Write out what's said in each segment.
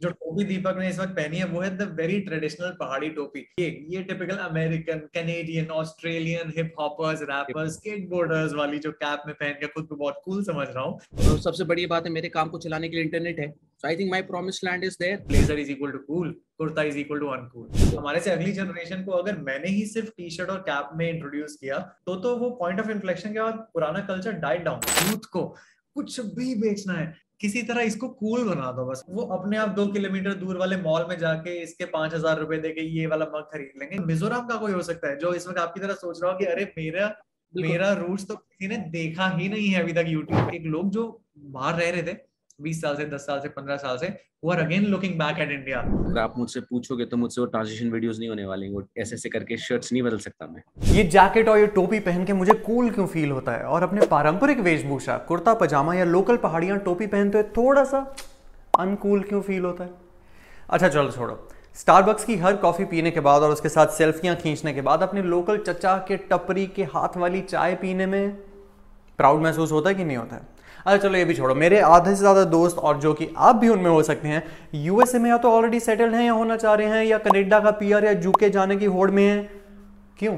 जो टोपी दीपक ने इस वक्त पहनी है वो है द वेरी ट्रेडिशनल पहाड़ी टोपी। ये ये typical American Canadian Australian hip hoppers rappers skateboarders वाली जो कैप में पहन के खुद को बहुत कूल समझ रहा हूँ। तो सबसे बड़ी बात है मेरे काम को चलाने के लिए इंटरनेट है। So I think my promise land is there blazer is equal to cool kurta is equal to uncool हमारे से अगली जनरेशन को अगर मैंने ही सिर्फ़ टी शर्ट और कैप में इंट्रोड्यूस किया तो तो वो पॉइंट ऑफ़ इन्फ्लेक्शन के बाद पुराना कल्चर डाइट डाउन यूथ को कुछ भी बेचना है। किसी तरह इसको कूल बना दो बस। वो अपने आप दो किलोमीटर दूर वाले मॉल में जाके इसके पाँच हज़ार रुपए दे के ये वाला मग खरीद लेंगे। मिजोरम का कोई हो सकता है जो इस वक्त आपकी तरह सोच रहा हो कि अरे मेरा मेरा रूट्स तो किसी ने देखा ही नहीं है अभी तक यूट्यूब एक लोग जो बाहर रह रहे थे बीस साल से दस साल से पंद्रह साल से वो are again looking back at India अगर आप मुझसे पूछोगे तो मुझसे वो ट्रांजिशन वीडियोस नहीं होने वाले वो ऐसे ऐसे करके शर्ट्स नहीं बदल सकता मैं। ये जैकेट और ये टोपी पहन के मुझे कूल क्यों फील होता है? और अपने पारंपरिक वेशभूषा कुर्ता पजामा या लोकल पहाड़ियाँ टोपी पहनते हुए थोड़ा सा अनकूल क्यों फील होता है? अच्छा चलो छोड़ो। स्टारबक्स की हर कॉफ़ी पीने के बाद और उसके साथ सेल्फियाँ खींचने के बाद अपने लोकल चचा के टपरी के हाथ वाली चाय पीने में प्राउड महसूस होता है कि नहीं होता है? अच्छा चलो ये भी छोड़ो। मेरे आधे से ज़्यादा दोस्त और जो कि आप भी उनमें हो सकते हैं यूएसए में या तो ऑलरेडी सेटल्ड हैं या होना चाह रहे हैं या कनेडा का पीआर या जूके जाने की होड़ में है। क्यों?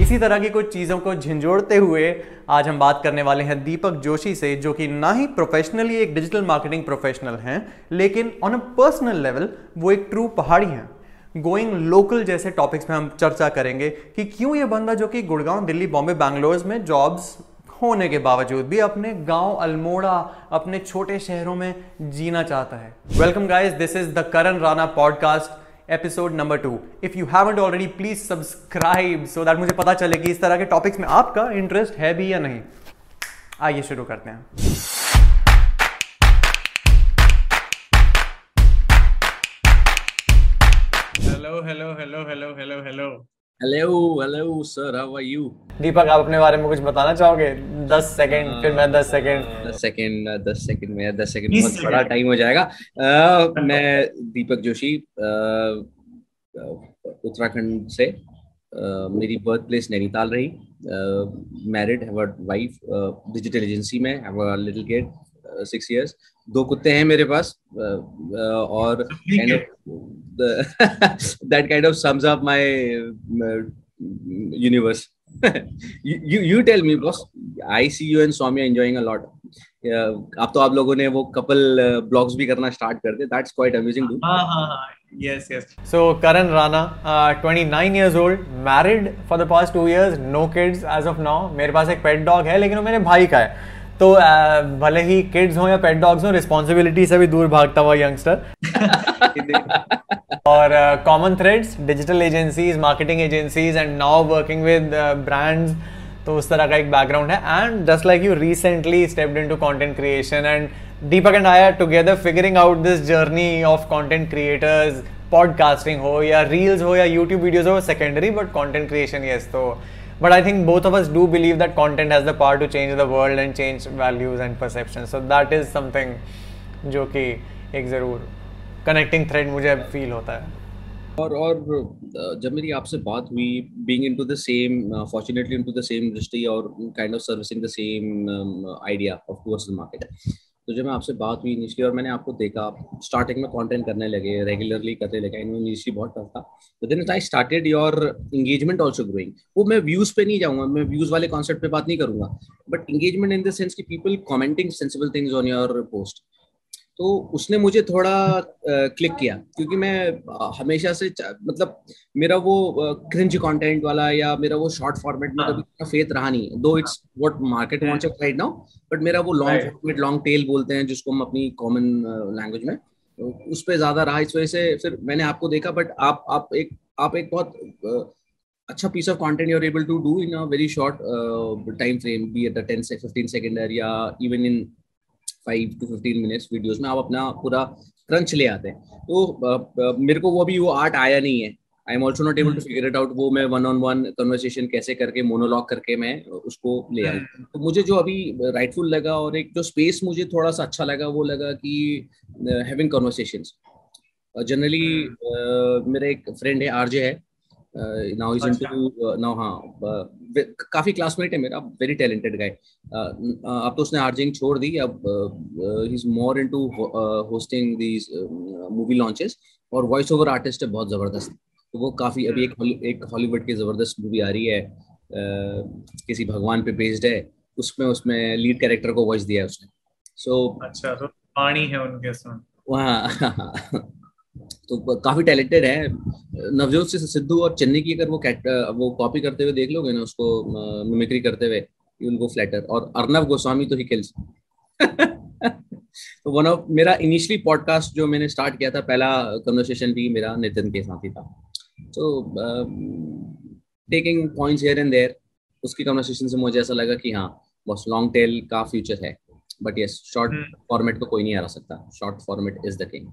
इसी तरह की कुछ चीज़ों को झंझोड़ते हुए आज हम बात करने वाले हैं दीपक जोशी से, जो कि ना ही प्रोफेशनली एक डिजिटल मार्केटिंग प्रोफेशनल हैं, लेकिन ऑन अ पर्सनल लेवल वो एक ट्रू पहाड़ी हैं। गोइंग लोकल जैसे टॉपिक्स में हम चर्चा करेंगे कि क्यों ये बंदा जो कि गुड़गांव, दिल्ली, बॉम्बे, बैंगलोर में जॉब्स होने के बावजूद भी अपने गाँव अल्मोड़ा, अपने छोटे शहरों में जीना चाहता है। Welcome guys this is the Karan Rana podcast episode number two if you haven't already please subscribe so that मुझे पता चले कि इस तरह के टॉपिक्स में आपका इंटरेस्ट है भी या नहीं। आइए शुरू करते हैं। Hello hello hello hello hello hello hello hello sir how are you Deepak आप अपने बारे में कुछ बताना चाहोगे? दस सेकंड uh, फिर मैं दस सेकंड दस सेकंड दस सेकंड में दस सेकंड बहुत बड़ा टाइम हो जाएगा। uh, मैं दीपक जोशी uh, उत्तराखंड से uh, मेरी बर्थ प्लेस नैनीताल रही। Married have a wife digital agency में have a little kid six years दो कुत्ते हैं मेरे पास और that kind of sums up my universe you you tell me boss I see you and Swami enjoying a lot अब तो आप लोगों ने वो कपल ब्लॉग्स भी करना स्टार्ट कर दे दैट्स क्वाइट अमेजिंग हाँ हाँ yes yes so Karan Rana 29 years old married for the past 2 years no kids as of now मेरे पास एक पेट डॉग है लेकिन वो मेरे भाई का है। तो भले ही किड्स हो या पेट डॉग्स हो रिस्पॉन्सिबिलिटी से भी दूर भागता हुआ यंगस्टर और common threads digital agencies marketing agencies and now working with brands तो उस तरह का एक बैकग्राउंड है. And just like you recently stepped into content creation and Deepak and I are together figuring out this journey of content creators podcasting हो या reels हो या यूट्यूब वीडियोज़ हो secondary but content creation yes तो but i think both of us do believe that content has the power to change the world and change values and perceptions. So that is something जो कि एक ज़रूर connecting thread मुझे feel होता है। और और जब मेरी आपसे बात हुई being into the same fortunately into the same industry और kind of servicing the same idea of towards the market तो जब मैं आपसे बात हुई इनिशियली और मैंने आपको देखा स्टार्टिंग में कंटेंट करने लगे रेगुलरली करने लगे इनिशियली बहुत टफ था। तो then I started your engagement also growing वो मैं व्यूज़ पे नहीं जाऊँगा, मैं व्यूज़ वाले कॉन्सेप्ट पे बात नहीं करूँगा। But engagement in the sense की people commenting sensible things on your post तो उसने मुझे थोड़ा क्लिक किया क्योंकि मैं हमेशा से मतलब मेरा वो क्रिंज कंटेंट वाला या मेरा वो शॉर्ट फॉर्मेट में कभी हाँ। फेथ रहा नहीं though it's what market wants it right now but मेरा वो लॉन्ग फॉर्मेट लॉन्ग टेल बोलते हैं जिसको हम अपनी कॉमन लैंग्वेज में तो उस पर ज़्यादा रहा इस वजह से फिर मैंने आपको देखा बट आप आप एक आप एक बहुत अच्छा piece of content you are able to do in a very short time frame be at the 10 से 15 सेकंड या even in five to fifteen minutes videos में आप अपना पूरा क्रंच ले आते हैं। तो मेरे को वो अभी वो आर्ट आया नहीं है। I am also not able to figure it out वो मैं वन ऑन वन कन्वर्सेशन कैसे करके मोनोलॉग करके मैं उसको ले आऊँ हम्म। तो मुझे जो अभी राइटफुल लगा और एक जो स्पेस मुझे थोड़ा सा अच्छा लगा वो लगा कि हैविंग कन्वर्सेशंस जनरली मेरा एक फ्रेंड है आरजे है। नाउ इज़ इनटू नाउ हाँ काफ़ी क्लासमेट है मेरा वेरी टैलेंटेड गाय अब तो उसने आर्जिंग छोड़ दी अब he is more into hosting these movie launches और वॉइस ओवर आर्टिस्ट है बहुत ज़बरदस्त। तो वो काफ़ी अभी एक एक हॉलीवुड की ज़बरदस्त मूवी आ रही है uh, किसी भगवान पे बेस्ड है उसमें उसमें लीड कैरेक्टर को वॉइस दिया है उसने। सो so, अच्छा तो पानी है उनके वहाँ तो काफ़ी टैलेंटेड है। नवजोत से सिद्धू और चन्नी की अगर वो कैट वो कॉपी करते हुए देख लोगे ना उसको मिमिक्री करते हुए उनको फ्लैटर और अर्नब गोस्वामी तो ही किल्स तो वन ऑफ़ मेरा इनिशियली पॉडकास्ट जो मैंने स्टार्ट किया था पहला कन्वर्सेशन भी मेरा नितिन के साथ ही था। तो taking points here and there उसकी कन्वर्सेशन से मुझे ऐसा लगा कि हाँ बस लॉन्ग टेल का फ्यूचर है। बट यस शॉर्ट फॉर्मेट को कोई नहीं हरा सकता। Short format is the king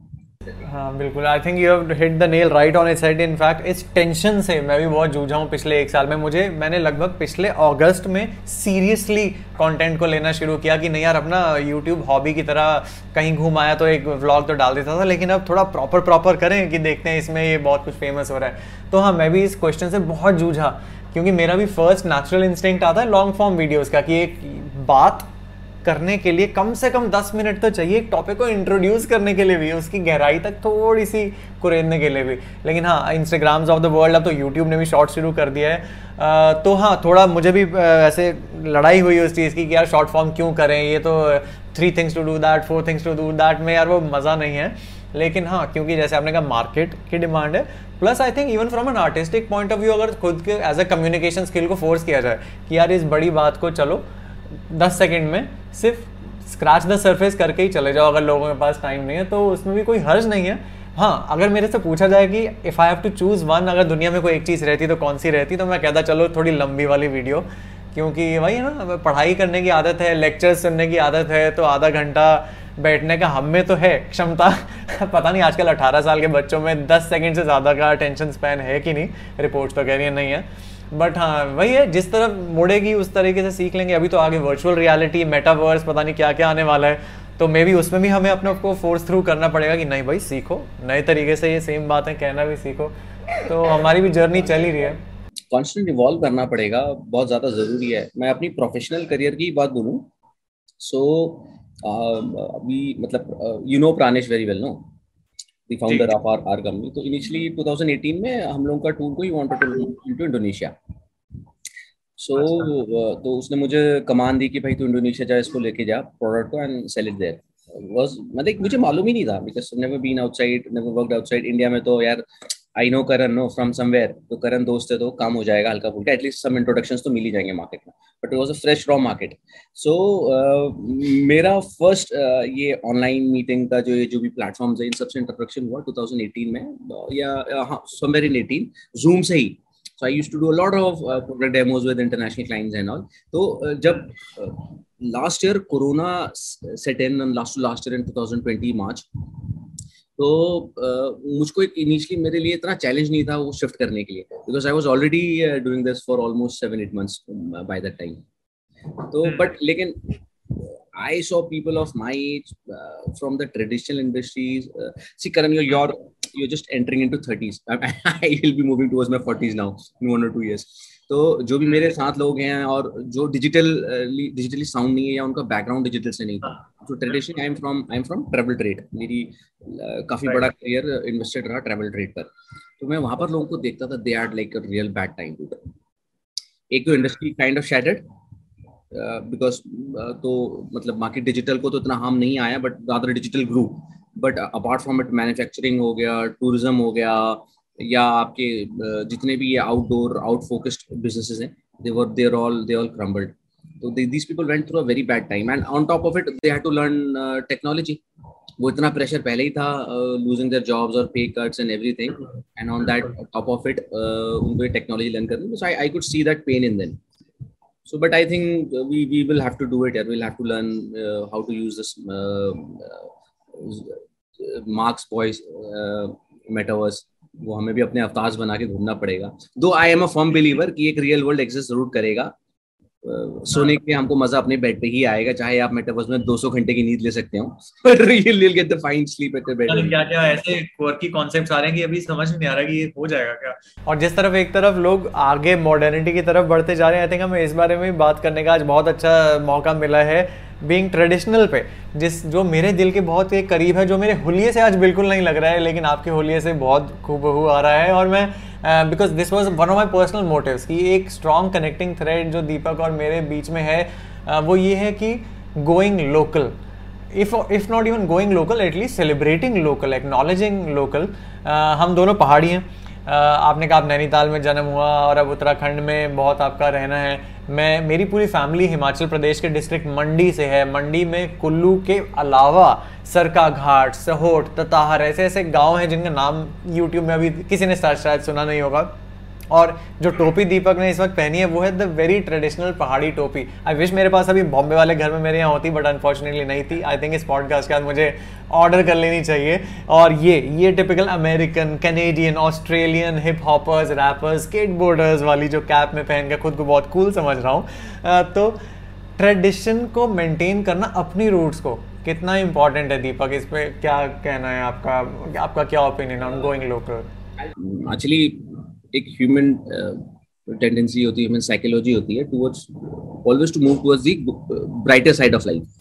हाँ बिल्कुल। I think you have hit the nail right on its head in fact इस टेंशन से मैं भी बहुत जूझा हूँ पिछले एक साल में। मुझे, मैंने लगभग पिछले अगस्त में सीरियसली कंटेंट को लेना शुरू किया कि नहीं यार, अपना यूट्यूब हॉबी की तरह कहीं घूम आया तो एक व्लॉग तो डाल देता था, लेकिन अब थोड़ा प्रॉपर प्रॉपर करें कि देखते हैं इसमें ये बहुत कुछ फ़ेमस हो रहा है। तो हाँ मैं भी इस क्वेश्चन से बहुत जूझा, क्योंकि मेरा भी फ़र्स्ट नेचुरल इंस्टिंक्ट आता है लॉन्ग फॉर्म वीडियोज़ का, कि एक बात करने के लिए कम से कम दस मिनट तो चाहिए। एक टॉपिक को इंट्रोड्यूस करने के लिए भी, उसकी गहराई तक थोड़ी सी कुरेदने के लिए भी। लेकिन हाँ इंस्टाग्राम्स ऑफ़ द वर्ल्ड अब तो यूट्यूब ने भी शॉर्ट शुरू कर दिया है। तो हाँ थोड़ा मुझे भी ऐसे लड़ाई हुई उस चीज़ की कि यार शॉर्ट फॉर्म क्यों करें? ये तो three things to do that four things to do that में यार वो मज़ा नहीं है। लेकिन हाँ क्योंकि जैसे आपने कहा मार्केट की डिमांड है। Plus I think even from an artistic point of view अगर खुद के एज अ कम्युनिकेशन स्किल को फोर्स किया जाए कि यार इस बड़ी बात को चलो दस सेकेंड में सिर्फ़ स्क्रैच द सरफेस करके ही चले जाओ अगर लोगों के पास टाइम नहीं है तो उसमें भी कोई हर्ज नहीं है। हाँ अगर मेरे से पूछा जाए कि if I have to choose one अगर दुनिया में कोई एक चीज़ रहती तो कौन सी रहती तो मैं कहता चलो थोड़ी लंबी वाली वीडियो क्योंकि वही है ना, पढ़ाई करने की आदत है लेक्चर सुनने की आदत है तो आधा घंटा बैठने का हम में तो है क्षमता। पता नहीं आजकल 18 साल के बच्चों में 10 सेकंड से ज़्यादा का अटेंशन स्पैन है कि नहीं रिपोर्ट्स तो कह रही है, नहीं है। बट हाँ वही है जिस तरफ़ मुड़ेगी उस तरीके से सीख लेंगे। अभी तो आगे वर्चुअल रियलिटी मेटावर्स पता नहीं क्या क्या आने वाला है। तो मे भी उसमें भी हमें अपने को फोर्स थ्रू करना पड़ेगा कि नहीं भाई सीखो। नए तरीके से ये सेम बात है कहना भी सीखो। तो हमारी भी जर्नी चल ही रही है। कॉन्स्टेंट इवॉल्व करना पड़ेगा बहुत ज़्यादा ज़रूरी है। मैं अपनी प्रोफेशनल करियर की बात बोलूँ सो so, अभी मतलब you know Pranesh very well know the founder of our our company. So initially 2018 में हम लोगों का टूर को ही wanted to into Indonesia. So तो उसने मुझे कमान दी कि भाई तू इंडोनेशिया जा इसको लेके जा प्रोडक्ट को and sell it there was मतलब मुझे मालूम ही नहीं था because never been outside never worked outside India में तो यार I know Karan know from somewhere तो करण दोस्त है तो काम हो जाएगा हल्का फुल्का. एटलीस्ट सम इंट्रोडक्शंस तो मिल ही जाएँगे मार्केट में. But was a fresh raw market so मेरा फ़र्स्ट uh, ये ऑनलाइन मीटिंग का जो ये जो भी प्लेटफॉर्म है इन सबसे इंट्रोडक्शन हुआ 2018 में. या समवेयर इन 18 जूम से ही. Used to do a lot of uh, product demos with international clients and all. तो uh, जब last year corona set in last last year in 2020 March तो मुझको एक इनिशियली मेरे लिए इतना चैलेंज नहीं था वो शिफ्ट करने के लिए because I was already doing this for almost seven eight months by that time तो बट hmm. लेकिन I saw people of my age uh, from the traditional industries. Uh, see, Karan, you're, you're you're just entering into 30s. I, I will be moving towards my 40s now in one or two years. तो जो भी मेरे साथ लोग हैं और जो digital digitally sound नहीं है या उनका बैकग्राउंड डिजिटल से नहीं था तो traditionally I am from I am from travel trade मेरी काफ़ी बड़ा करियर इन्वेस्टेड रहा ट्रेवल ट्रेड पर। तो मैं वहाँ पर लोगों को देखता था they are like real bad time to एक तो industry kind of shaded because तो मतलब मार्केट डिजिटल को तो इतना हार्म नहीं आया but rather digital grew but apart from it manufacturing हो गया टूरिज़्म हो गया या आपके जितने भी ये आउटडोर आउट फोकस्ड बिजनेसेस हैं they were there all they all crumbled तो these people went through a very bad time and on top of it they had to learn technology वो इतना प्रेशर पहले ही था लूजिंग देयर जॉब्स और pay cuts and everything and on that top of it उनको technology learn करनी so I I could see that pain in them we we will have to do it yeah we'll have to learn uh, how to use this uh, uh, marks boys uh, metaverse. वो हमें भी अपने अवतार बना के घूमना पड़ेगा। Though I am a firm believer कि एक रियल वर्ल्ड एग्जिस्ट ज़रूर करेगा सोने के हमको मज़ा अपने बेड पे ही आएगा चाहे आप मेटावर्स में 200 घंटे की नींद ले सकते हो। पर you will get the fine sleep at the bed क्या क्या ऐसे क्वर्की कॉन्सेप्ट्स आ रहे हैं कि अभी समझ में नहीं आ रहा कि ये हो जाएगा क्या? और जिस तरफ़ एक तरफ़ लोग आगे मॉडर्निटी की तरफ़ बढ़ते जा रहे हैं आई थिंक हमें इस बारे में बात करने का आज बहुत अच्छा मौका मिला है। बीइंग ट्रेडिशनल पे जिस जो मेरे दिल के बहुत एक करीब है जो मेरे होलिये से आज बिल्कुल नहीं लग रहा है लेकिन आपके होलिये से बहुत खूब हु आ रहा है और मैं because this was one of my personal motives कि एक स्ट्रॉन्ग कनेक्टिंग थ्रेड जो दीपक और मेरे बीच में है uh, वो ये है कि going local if if not even going local at least celebrating local acknowledging local हम दोनों पहाड़ी हैं आपने कहा आप नैनीताल में जन्म हुआ और अब उत्तराखंड में बहुत आपका रहना है। मैं, मेरी पूरी फैमिली हिमाचल प्रदेश के डिस्ट्रिक्ट मंडी से है। मंडी में कुल्लू के अलावा सरका घाट सहोट, तताहर ऐसे ऐसे गाँव हैं जिनका नाम यूट्यूब में अभी किसी ने शायद सुना नहीं होगा। और जो टोपी दीपक ने इस वक्त पहनी है, वो है द वेरी ट्रेडिशनल पहाड़ी टोपी। आई विश मेरे पास अभी बॉम्बे वाले घर में मेरे यहाँ होती बट अनफॉर्चुनेटली नहीं थी। आई थिंक इस पॉडकास्ट के बाद मुझे ऑर्डर कर लेनी चाहिए। और ये ये typical American Canadian Australian hip hoppers rappers skateboarders वाली जो कैप में पहन के खुद को बहुत कूल समझ रहा हूँ। तो ट्रेडिशन को मेंटेन करना अपनी रूट्स को। कितना इंपॉर्टेंट है दीपक? इस पर क्या कहना है आपका? आपका क्या opinion on going local actually एक ह्यूमन टेंडेंसी होती है ह्यूमन साइकोलॉजी होती है towards always to move towards the brighter side of life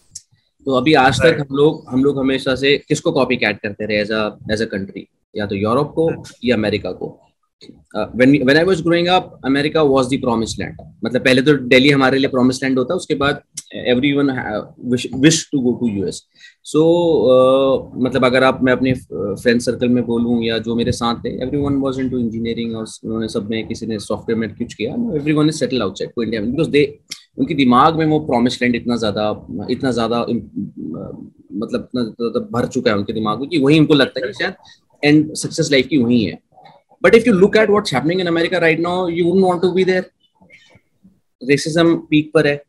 तो अभी आज तक हम लोग हम लोग हमेशा से किसको कॉपी कैट करते रहे एज एज अ कंट्री या तो यूरोप को या अमेरिका को. When I was growing up America was the promised land मतलब पहले तो दिल्ली हमारे लिए प्रॉमिस्ड लैंड होता उसके बाद everyone wish to go to US so so, uh, मतलब अगर आप मैं अपने फ्रेंड सर्कल में बोलूँ या जो मेरे साथ थे एवरीवन वाज इनटू इंजीनियरिंग और उन्होंने सब में किसी ने सॉफ्टवेयर में कुछ किया everyone is settle outside to India because they उनके दिमाग में वो प्रॉमिस लैंड इतना ज़्यादा इतना ज़्यादा मतलब इतना ज़्यादा भर चुका है उनके दिमाग में कि वही उनको लगता है कि शायद एंड सक्सेस लाइफ की वही है But if you look at what's happening in America right now, you wouldn't want to be there. Racism peak पर है,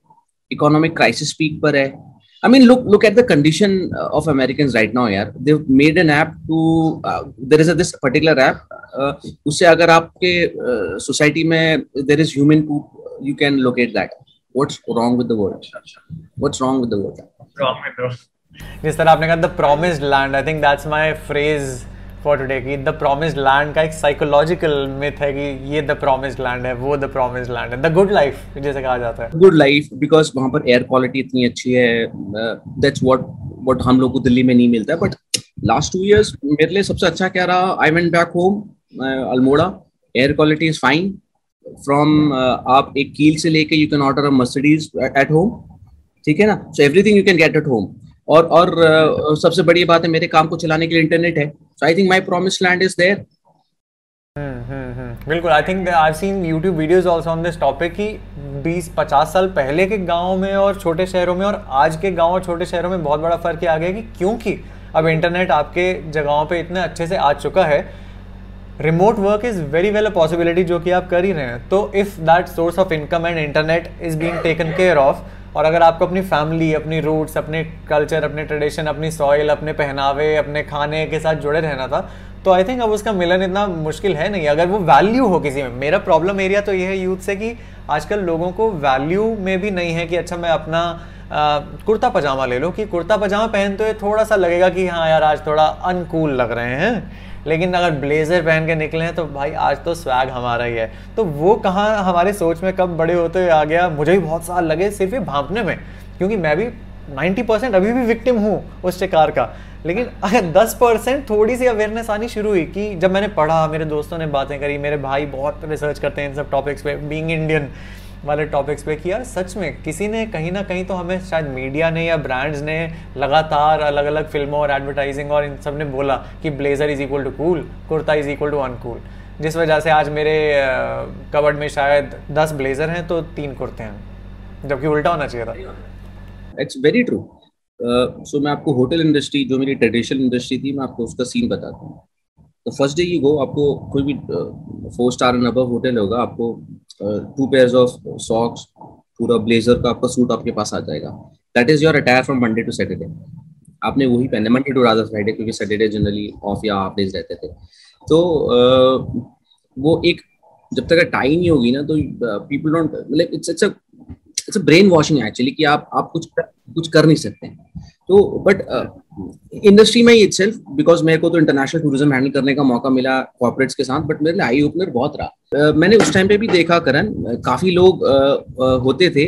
इकोनॉमिक क्राइसिस पीक पर है. I mean, look look at the condition of Americans right now, यार. They've made an app to uh, there is a this particular app. Uh, उससे अगर आपके society में there is human poop, you can locate that. What's wrong with the world? What's wrong with the world? Wrong with the world. जिस तरह आपने कहा the promised land I think that's my phrase for today की the promised land का एक psychological myth है कि ये द प्रोमिस्ड लैंड है, वो द प्रोमिस्ड लैंड है। द गुड लाइफ जैसे कहा जाता है। गुड लाइफ बिकॉज़ वहाँ पर एयर क्वालिटी इतनी अच्छी है दैट्स व्हाट व्हाट हम लोग को दिल्ली में नहीं मिलता बट लास्ट टू इयर्स मेरे लिए सबसे अच्छा क्या रहा? I went back home Almora. Air quality is fine from आप एक कील से लेके you can order a Mercedes at home ठीक है ना? So everything you can get at home और और uh, सबसे बड़ी बात है मेरे काम को चलाने के लिए इंटरनेट है। So I think my promise land is there बिल्कुल I think I seen YouTube videos also on this topic कि 20 50 साल पहले के गाँव में और छोटे शहरों में और आज के गाँव और छोटे शहरों में बहुत बड़ा फ़र्क आ गया कि क्योंकि अब इंटरनेट आपके जगहों पे इतने अच्छे से आ चुका है remote work is very well a possibility जो कि आप कर ही रहे हैं। तो if that source of income and internet is being taken care of और अगर आपको अपनी फैमिली अपनी रूट्स अपने कल्चर अपने ट्रेडिशन अपनी सॉइल अपने पहनावे, अपने खाने के साथ जुड़े रहना था तो आई थिंक अब उसका मिलन इतना मुश्किल है नहीं। अगर वो वैल्यू हो किसी में, मेरा प्रॉब्लम एरिया तो ये है यूथ से कि आजकल लोगों को वैल्यू में भी नहीं है कि अच्छा मैं अपना कुर्ता पजामा ले लो, कि कुर्ता पजामा पहनते हुए थोड़ा सा लगेगा कि हाँ यार आज थोड़ा अनकूल लग रहे हैं। लेकिन अगर ब्लेजर पहन के निकले हैं तो भाई आज तो स्वैग हमारा ही है। तो वो कहाँ हमारे सोच में कब बड़े होते हुए आ गया, मुझे भी बहुत साल लगे सिर्फ़ ये भापने में, क्योंकि मैं भी 90 परसेंट अभी भी विक्टिम हूँ उस शिकार का। लेकिन अगर 10 परसेंट थोड़ी सी अवेयरनेस आनी शुरू हुई कि जब मैंने पढ़ा, मेरे दोस्तों ने बातें करी, मेरे भाई बहुत रिसर्च करते हैं इन सब टॉपिक्स पे बीइंग इंडियन वाले टॉपिक्स पे कि यार सच में किसी ने कहीं ना कहीं तो हमें शायद मीडिया ने या ब्रांड्स ने लगातार अलग अलग फ़िल्मों और एडवर्टाइजिंग और इन सबने बोला कि blazer is equal to cool kurta is equal to uncool जिस वजह से आज मेरे कबर्ड में शायद दस ब्लेजर हैं तो तीन कुर्ते हैं। जबकि उल्टा होना चाहिए था। इट्स वेरी ट्रू सो मैं आपको होटल इंडस्ट्री जो मेरी ट्रेडिशनल इंडस्ट्री थी, मैं आपको उसका सीन बताता हूँ। तो फ़र्स्ट डे यू गो आपको कोई भी four star and above hotel होगा आपको टू पेयर्स ऑफ़ सॉक्स पूरा ब्लेजर का आपका सूट आपके पास आ जाएगा। That is your attire from Monday to Saturday आपने वही पहने मंडे टू रादर फ्राइडे क्योंकि सैटरडे जनरली ऑफ़ या हाफ़ डेज़ रहते थे। तो uh, वो एक जब तक टाई नहीं होगी ना तो पीपल डोंट मतलब it's it's it's brain washing actually कि आप आप कुछ कुछ कर नहीं सकते। तो बट इंडस्ट्री में इट सेल्फ बिकॉज़ मेरे को तो इंटरनेशनल टूरिज़्म हैंडल करने का मौका मिला कॉर्पोरेट्स के साथ बट मेरे लिए आई ओपनर बहुत रहा। Uh, मैंने उस टाइम पे भी देखा करण काफ़ी लोग uh, uh, होते थे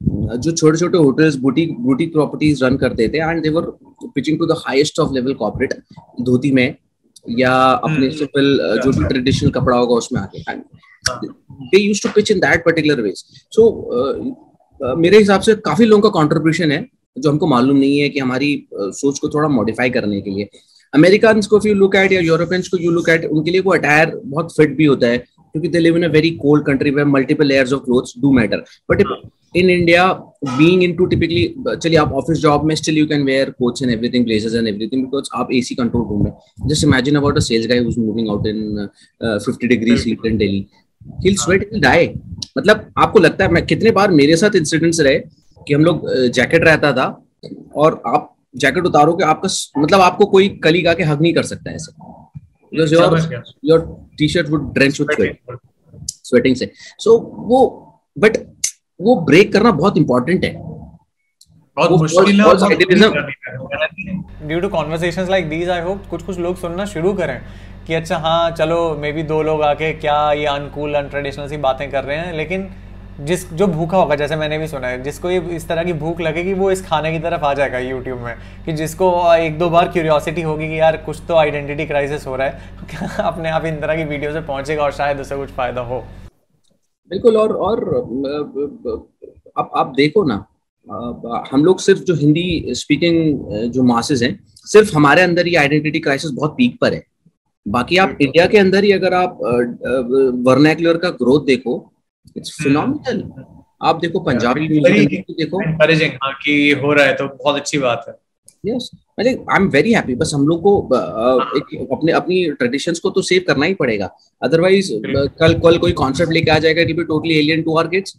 जो छोटे छोटे hotels boutique boutique properties run करते थे and they were pitching to the highest of level corporate dhoti में या अपने सिंपल जो भी ट्रेडिशनल कपड़ा होगा उसमें आके। They use to pitch in that particular way so मेरे हिसाब से काफ़ी लोगों का कॉन्ट्रीब्यूशन है जो हमको मालूम नहीं है कि हमारी सोच को थोड़ा मॉडिफाई करने के लिए। अमेरिकन को यू लुक एट या यूरोपियंस को यू लुक एट उनके लिए वो अटायर बहुत फिट भी होता है क्योंकि they live in a very cold country where multiple layers of clothes do matter but in India being into typically चलिए आप ऑफ़िस जॉब में still you can wear coats and everything blazers and everything because आप AC control room में। Just imagine about a sales guy who moving out in 50 degree heat in Delhi he'll sweat he'll die. मतलब आपको लगता है मैं कितने बार मेरे साथ इंसिडेंट्स रहे कि हम लोग जैकेट रहता था और आप जैकेट उतारो के आपका मतलब आपको कोई कलीग आके हक नहीं कर सकता ऐसे। Because your your t-shirt would drench with sweat sweating से। So वो but वो ब्रेक करना बहुत इंपॉर्टेंट है। है due to conversations like these I hope कुछ कुछ लोग सुनना शुरू करें। कि अच्छा हाँ चलो मे बी दो लोग आके क्या ये अनकूल अनट्रेडिशनल सी बातें कर रहे हैं, लेकिन जिस, जो भूखा होगा, जैसे मैंने भी सुना है, जिसको ये, इस तरह की भूख लगेगी वो इस खाने की तरफ़ आ जाएगा यूट्यूब में, कि जिसको एक दो बार क्यूरियोसिटी होगी कि यार, कुछ तो आइडेंटिटी क्राइसिस हो रहा है अपने आप इन तरह की वीडियो से पहुंचेगा और शायद उसे कुछ फ़ायदा हो? बिल्कुल, और और आप आप देखो ना हम लोग सिर्फ़ जो हिंदी स्पीकिंग जो मासेस हैं, सिर्फ़ हमारे अंदर ये आइडेंटिटी क्राइसिस बहुत पीक पर है। बाकी आप इंडिया के अंदर ही अगर आप वर्नैकुलर का ग्रोथ देखो इट्स फिनोमिनल आप देखो पंजाबी म्यूज़िक देखो। एनकरेजिंग हाँ कि हो रहा है तो बहुत अच्छी बात है। Yes I am very happy बस हम लोग को एक अपने अपनी ट्रेडिशंस को तो सेव करना ही पड़ेगा। अदरवाइज़ कल कल कोई कॉन्सेप्ट लेके आ जाएगा it be totally alien to our kids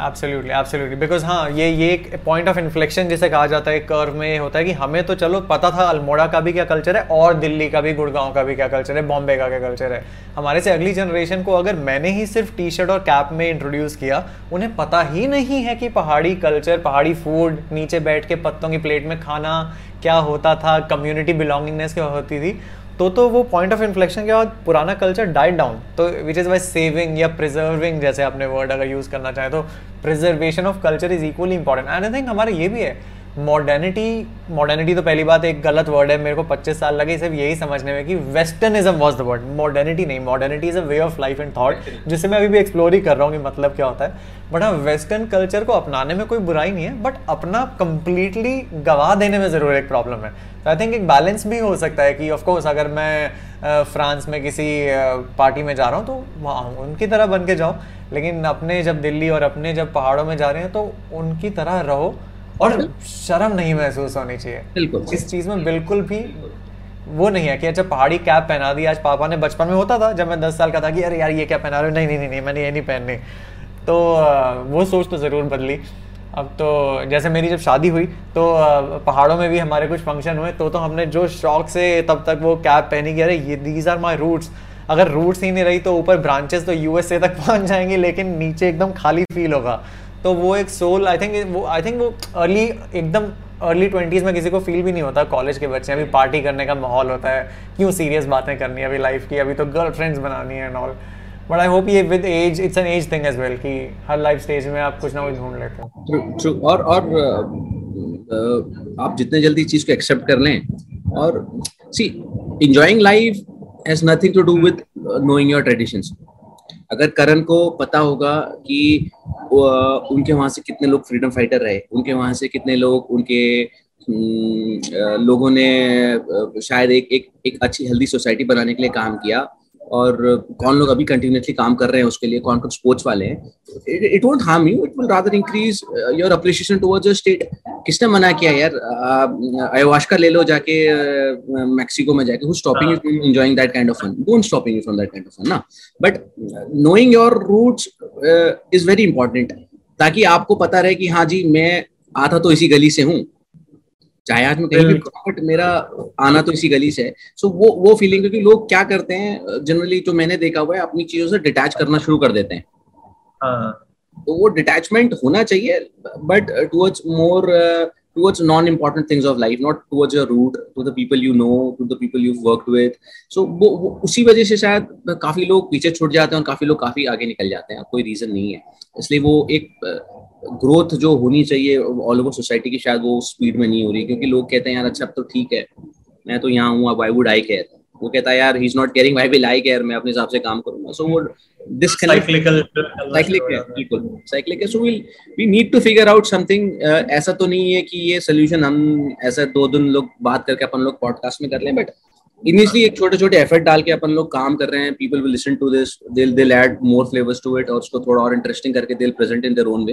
absolutely absolutely because हाँ ये ये एक पॉइंट ऑफ़ इन्फ्लेक्शन जिसे कहा जाता है कर्व में होता है कि हमें तो चलो पता था अल्मोड़ा का भी क्या कल्चर है और दिल्ली का भी, गुड़गांव का भी क्या कल्चर है, बॉम्बे का क्या कल्चर है। हमारे से अगली जनरेशन को अगर मैंने ही सिर्फ़ टी शर्ट और कैप में इंट्रोड्यूस किया, उन्हें पता ही नहीं है कि पहाड़ी कल्चर पहाड़ी फ़ूड नीचे बैठ के पत्तों की प्लेट में खाना क्या होता था कम्युनिटी बिलोंगिंगनेस क्या होती थी तो तो वो पॉइंट ऑफ़ इन्फ्लेक्शन के बाद पुराना कल्चर डाइट डाउन तो विच इज़ वाई सेविंग या प्रिजर्विंग जैसे आपने वर्ड अगर यूज़ करना चाहे तो preservation of culture is equally important and I think हमारा ये भी है मॉडर्निटी मॉडर्निटी तो पहली बात एक गलत वर्ड है मेरे को 25 साल लगे सिर्फ़ यही समझने में कि westernism was the word modernity नहीं modernity is a way of life and thought जिसे मैं अभी भी एक्सप्लोर ही कर रहा हूँ कि मतलब क्या होता है। बट हाँ वेस्टर्न कल्चर को अपनाने में कोई बुराई नहीं है बट अपना कंप्लीटली गवा देने में ज़रूर एक प्रॉब्लम है। तो आई थिंक एक बैलेंस भी हो सकता है कि ऑफकोर्स अगर मैं फ्रांस में किसी पार्टी में जा रहा हूँ तो वहाँ उनकी तरह बन के जाओ। लेकिन अपने जब दिल्ली और अपने जब पहाड़ों में जा रहे हैं तो उनकी तरह रहो। और शर्म नहीं महसूस होनी चाहिए। इस चीज़ में बिल्कुल भी वो नहीं है कि अच्छा पहाड़ी कैप पहना दी आज पापा ने बचपन में होता था जब मैं दस साल का था कि अरे यार ये क्या पहना रहे हो? नहीं नहीं नहीं नहीं मैंने ये नहीं पहननी। तो वो सोच तो ज़रूर बदली। अब तो जैसे मेरी जब शादी हुई तो पहाड़ों में भी हमारे कुछ फ़ंक्शन हुए तो तो हमने जो शौक से तब तक वो कैप पहनी कि अरे ये दीज आर माई रूट्स अगर रूट्स ही नहीं रही तो ऊपर ब्रांचेस तो यूएसए तक पहुँच जाएँगे लेकिन नीचे एकदम खाली फील होगा। तो वो एक सोल आई थिंक वो आई थिंक वो अर्ली एकदम अर्ली ट्वेंटीज़ में किसी को फील भी नहीं होता कॉलेज के बच्चे, अभी पार्टी करने का माहौल होता है, क्यों सीरियस बातें करनी है अभी लाइफ की, अभी तो गर्ल फ्रेंड्स बनानी है and all but I hope ये with age it's an age thing as well कि हर लाइफ स्टेज में आप कुछ ना कुछ ढूंढ लेते हो। और और आप जितने जल्दी चीज़ को एक्सेप्ट कर लें, और see enjoying life has nothing to do with knowing your traditions अगर करण को पता होगा कि उनके वहाँ से कितने लोग फ्रीडम फाइटर रहे, उनके वहाँ से कितने लोग, उनके लोगों ने शायद एक एक एक अच्छी हेल्दी सोसाइटी बनाने के लिए काम किया और कौन लोग अभी कंटिन्यूसली काम कर रहे हैं उसके लिए कौन कौन स्पोर्ट्स वाले हैं it won't harm you it will rather increase your appreciation towards your state किसने मना किया यार? अयवाशका ले लो जाके मैक्सिको में जाके who. Stopping you from enjoying that kind of fun don't stopping you from that kind of fun ना? But knowing your roots is very important ताकि आपको पता रहे कि हाँ जी मैं आता तो इसी गली से हूँ चाहे आज मैं कहीं भी बट मेरा आना तो इसी गली से है। सो so, वो वो फीलिंग क्योंकि लोग क्या करते हैं जनरली जो मैंने देखा हुआ है अपनी चीज़ों से डिटैच करना शुरू कर देते हैं। हाँ। तो वो डिटैचमेंट होना चाहिए but towards more towards non-important things of life, not towards your root, to the people you know, to the people you've worked with. So वो, वो उसी वजह से शायद काफ़ी लोग पीछे छूट जाते हैं और काफ़ी लोग काफ़ी आगे निकल जाते हैं कोई रीजन नहीं है। इसलिए वो एक ग्रोथ जो होनी चाहिए ऑल ओवर सोसाइटी की शायद वो स्पीड में नहीं हो रही क्योंकि लोग कहते हैं यार अच्छा अब तो ठीक है मैं तो यहाँ हूँ अब आई वुड आई केयर वो कहता है यार he is not caring why will I care मैं अपने हिसाब से काम करूँगा. सो वो साइक्लिकल साइक्लिक है बिल्कुल साइक्लिक है। So will we need to figure out something ऐसा तो नहीं है कि ये सोल्यूशन हम ऐसा दो दिन लोग बात करके अपन लोग पॉडकास्ट में कर लें बट इनिशियली एक छोटे छोटे एफर्ट डाल के अपन लोग काम कर रहे हैं। People will listen to this they will add more flavours to it और उसको थोड़ा और इंटरेस्टिंग करके they present in their own way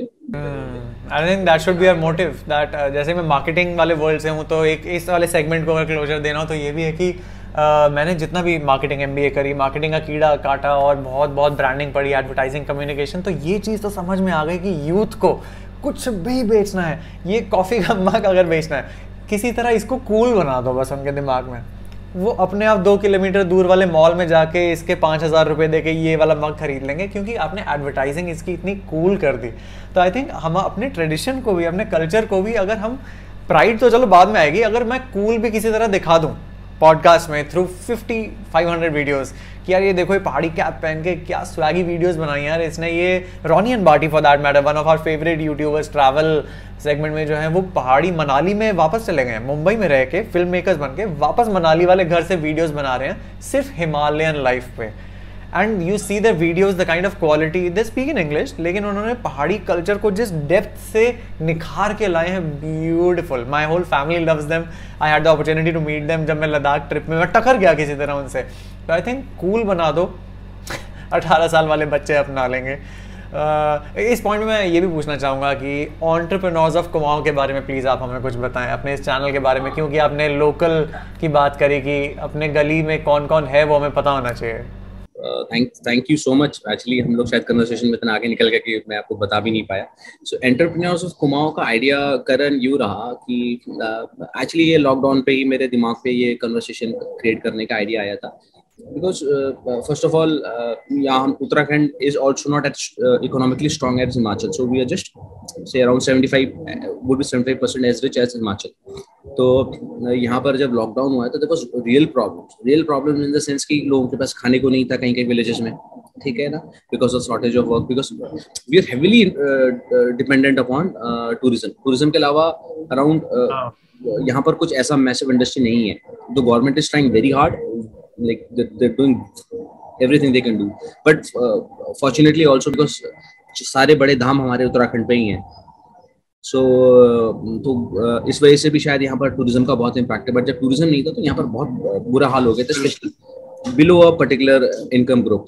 I think that should be our motive that जैसे मैं मार्केटिंग वाले वर्ल्ड से हूँ तो एक इस वाले सेगमेंट को अगर क्लोजर देना हो तो ये भी है कि Uh, मैंने जितना भी मार्केटिंग एम करी मार्केटिंग का कीड़ा काटा और बहुत बहुत ब्रांडिंग पड़ी एडवर्टाइजिंग कम्युनिकेशन तो ये चीज़ तो समझ में आ गई कि यूथ को कुछ भी बेचना है ये कॉफ़ी का मग अगर बेचना है किसी तरह इसको कूल बना दो बस उनके दिमाग में। वो अपने आप दो किलोमीटर दूर वाले मॉल में जाके इसके पाँच हज़ार रुपये दे के ये वाला मग खरीद लेंगे, क्योंकि आपने एडवर्टाइजिंग इसकी इतनी कूल कर दी। तो आई थिंक हम अपने ट्रेडिशन को भी, अपने कल्चर को भी अगर हम प्राइड तो चलो बाद में आएगी, अगर मैं कूल भी किसी तरह दिखा दूँ पॉडकास्ट में through fifty five hundred videos कि यार ये देखो ये पहाड़ी कैप पहन के क्या स्वैगी वीडियोस बनाई यार, इसने ये Ronny and Barty for that matter one of our favourite YouTubers travel segment में जो है, वो पहाड़ी मनाली में वापस चले गए मुंबई में रह के फ़िल्म मेकर्स बन के वापस मनाली वाले घर से वीडियोज़ बना रहे हैं, सिर्फ़ हिमालयन लाइफ पे। And you see the videos the kind of quality they speak in English लेकिन उन्होंने पहाड़ी कल्चर को जिस डेप्थ से निखार के लाए हैं beautiful my whole family loves them I had the opportunity to meet them जब मैं लद्दाख ट्रिप में, मैं टकर गया किसी तरह उनसे। तो आई थिंक कूल बना दो। अठारह साल वाले बच्चे अपना लेंगे। Uh, इस पॉइंट में मैं ये भी पूछना चाहूँगा कि ऑन्टरप्रनोर्स ऑफ़ कुमाऊँ के बारे में प्लीज़ आप हमें कुछ बताएँ अपने इस चैनल के बारे में क्योंकि आपने लोकल की बात करी कि अपने गली में कौन कौन है वो हमें पता होना चाहिए। Thank thank you so much actually हम लोग शायद कन्वर्सेशन में इतना आगे निकल गया कि मैं आपको बता भी नहीं पाया। सो एंटरप्रेन्योर्स ऑफ़ कुमाऊं का आइडिया करण यू रहा कि एक्चुअली uh, ये लॉकडाउन पे ही मेरे दिमाग पे ये कन्वर्सेशन क्रिएट करने का आइडिया आया था। Because uh, first of all uh, yeah uttarakhand is also not as uh, economically strong as himachal. So we are just say around 75 uh, would be 75 percent as rich as himachal. तो यहाँ पर जब lockdown हुआ था देखो real problem real problem in the sense कि लोगों के पास खाने को नहीं था कहीं कहीं विलेजेस में. ठीक है ना? Because of shortage of work because we are heavily dependent upon tourism tourism के अलावा अराउंड यहाँ पर कुछ ऐसा मैसिव इंडस्ट्री नहीं है. तो government is trying very hard like they're, they're doing everything they can do. But uh, fortunately also because सारे बड़े धाम हमारे उत्तराखंड पे ही हैं। सो so, तो uh, इस वजह से भी शायद यहाँ पर टूरिज़्म का बहुत इम्पैक्ट है। बट जब टूरिज़्म नहीं था तो यहाँ पर बहुत बुरा हाल हो गया था specially below a particular income group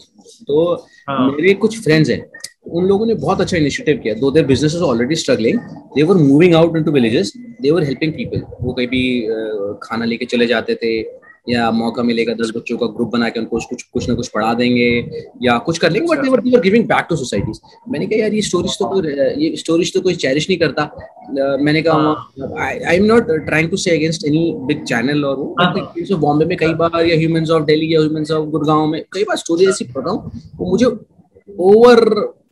तो हाँ. मेरे कुछ फ्रेंड्स हैं उन लोगों ने बहुत अच्छा इनिशिएटिव किया। Though their business already struggling they were moving out into villages they were helping people वो कहीं भी uh, खाना लेके चले जाते थे या मौका मिलेगा दस बच्चों का ग्रुप बना के उनको कुछ कुछ ना कुछ पढ़ा देंगे या कुछ कर लेंगे but they were they were giving back to societies मैंने कहा यार ये स्टोरीज तो कोई ये स्टोरीज तो कोई चेरिश नहीं करता. मैंने कहा I am not trying to say against any big channel और वो बॉम्बे में कई बार या ह्यूमंस ऑफ़ दिल्ली या ह्यूमंस ऑफ़ गुड़गांव में कई बार स्टोरी ऐसी पढ़ रहा हूँ वो मुझे ओवर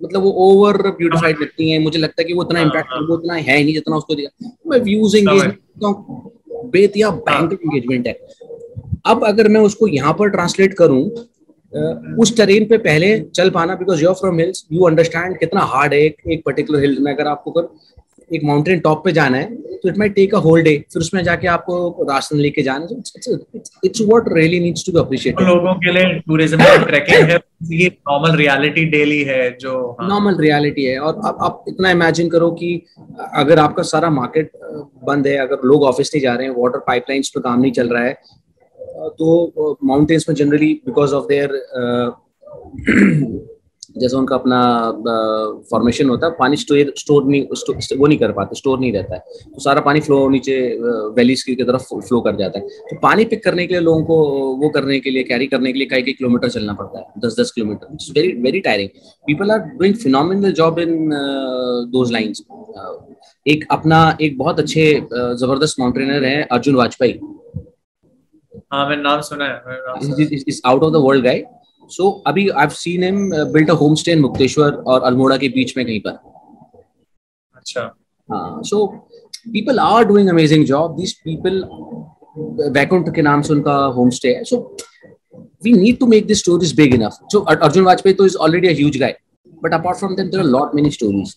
मतलब वो ओवर ब्यूटिफाइड लगती है। मुझे लगता है कि वो इतना इम्पैक्ट वो उतना है नहीं जितना उसको दिया मैं व्यूज़ एंगेजमेंट बेतिया बैंक एंगेजमेंट है। अब अगर मैं उसको यहाँ पर ट्रांसलेट करूँ उस टरेन पे पहले चल पाना because you're from hills you understand कितना हार्ड है एक एक पर्टिकुलर हिल में। अगर आपको कर एक माउंटेन टॉप पे जाना है तो it might take a whole day फिर उसमें जाके आपको राशन लेके जाना it's what really needs to be appreciated लोगों के लिए टूरिज़्म ट्रैकिंग है। ये नॉर्मल रियलिटी डेली है जो नॉर्मल हाँ। रियलिटी है। और अब आप इतना इमेजिन करो कि अगर आपका सारा मार्केट बंद है अगर लोग ऑफ़िस नहीं जा रहे हैं वाटर पाइपलाइंस पे काम नहीं चल रहा है तो माउंटेन्स में जनरली बिकॉज़ ऑफ़ देयर जैसा उनका अपना फॉर्मेशन होता है, पानी स्टोर स्टोर नहीं वो नहीं कर पाते स्टोर नहीं रहता है। तो सारा पानी फ्लो नीचे वैलीज की तरफ़ फ्लो कर जाता है। तो पानी पिक करने के लिए लोगों को, वो करने के लिए कैरी करने के लिए कई कई किलोमीटर चलना पड़ता है दस दस kilometre it's very very tiring people are doing phenomenal job in those lines एक अपना, एक बहुत अच्छे ज़बरदस्त माउंटेनर है अर्जुन वाजपेयी। हाँ मैंने नाम सुना है is out of the world guy so अभी I have seen him built a home stay in Mukteshwar और अल्मोड़ा के बीच में कहीं पर। अच्छा। हाँ so people are doing amazing job this people Vaikunth के नाम से उनका होम स्टे है so we need to make this stories big enough so Arjun Vajpayee तो is already a huge guy but apart from them there are lot many stories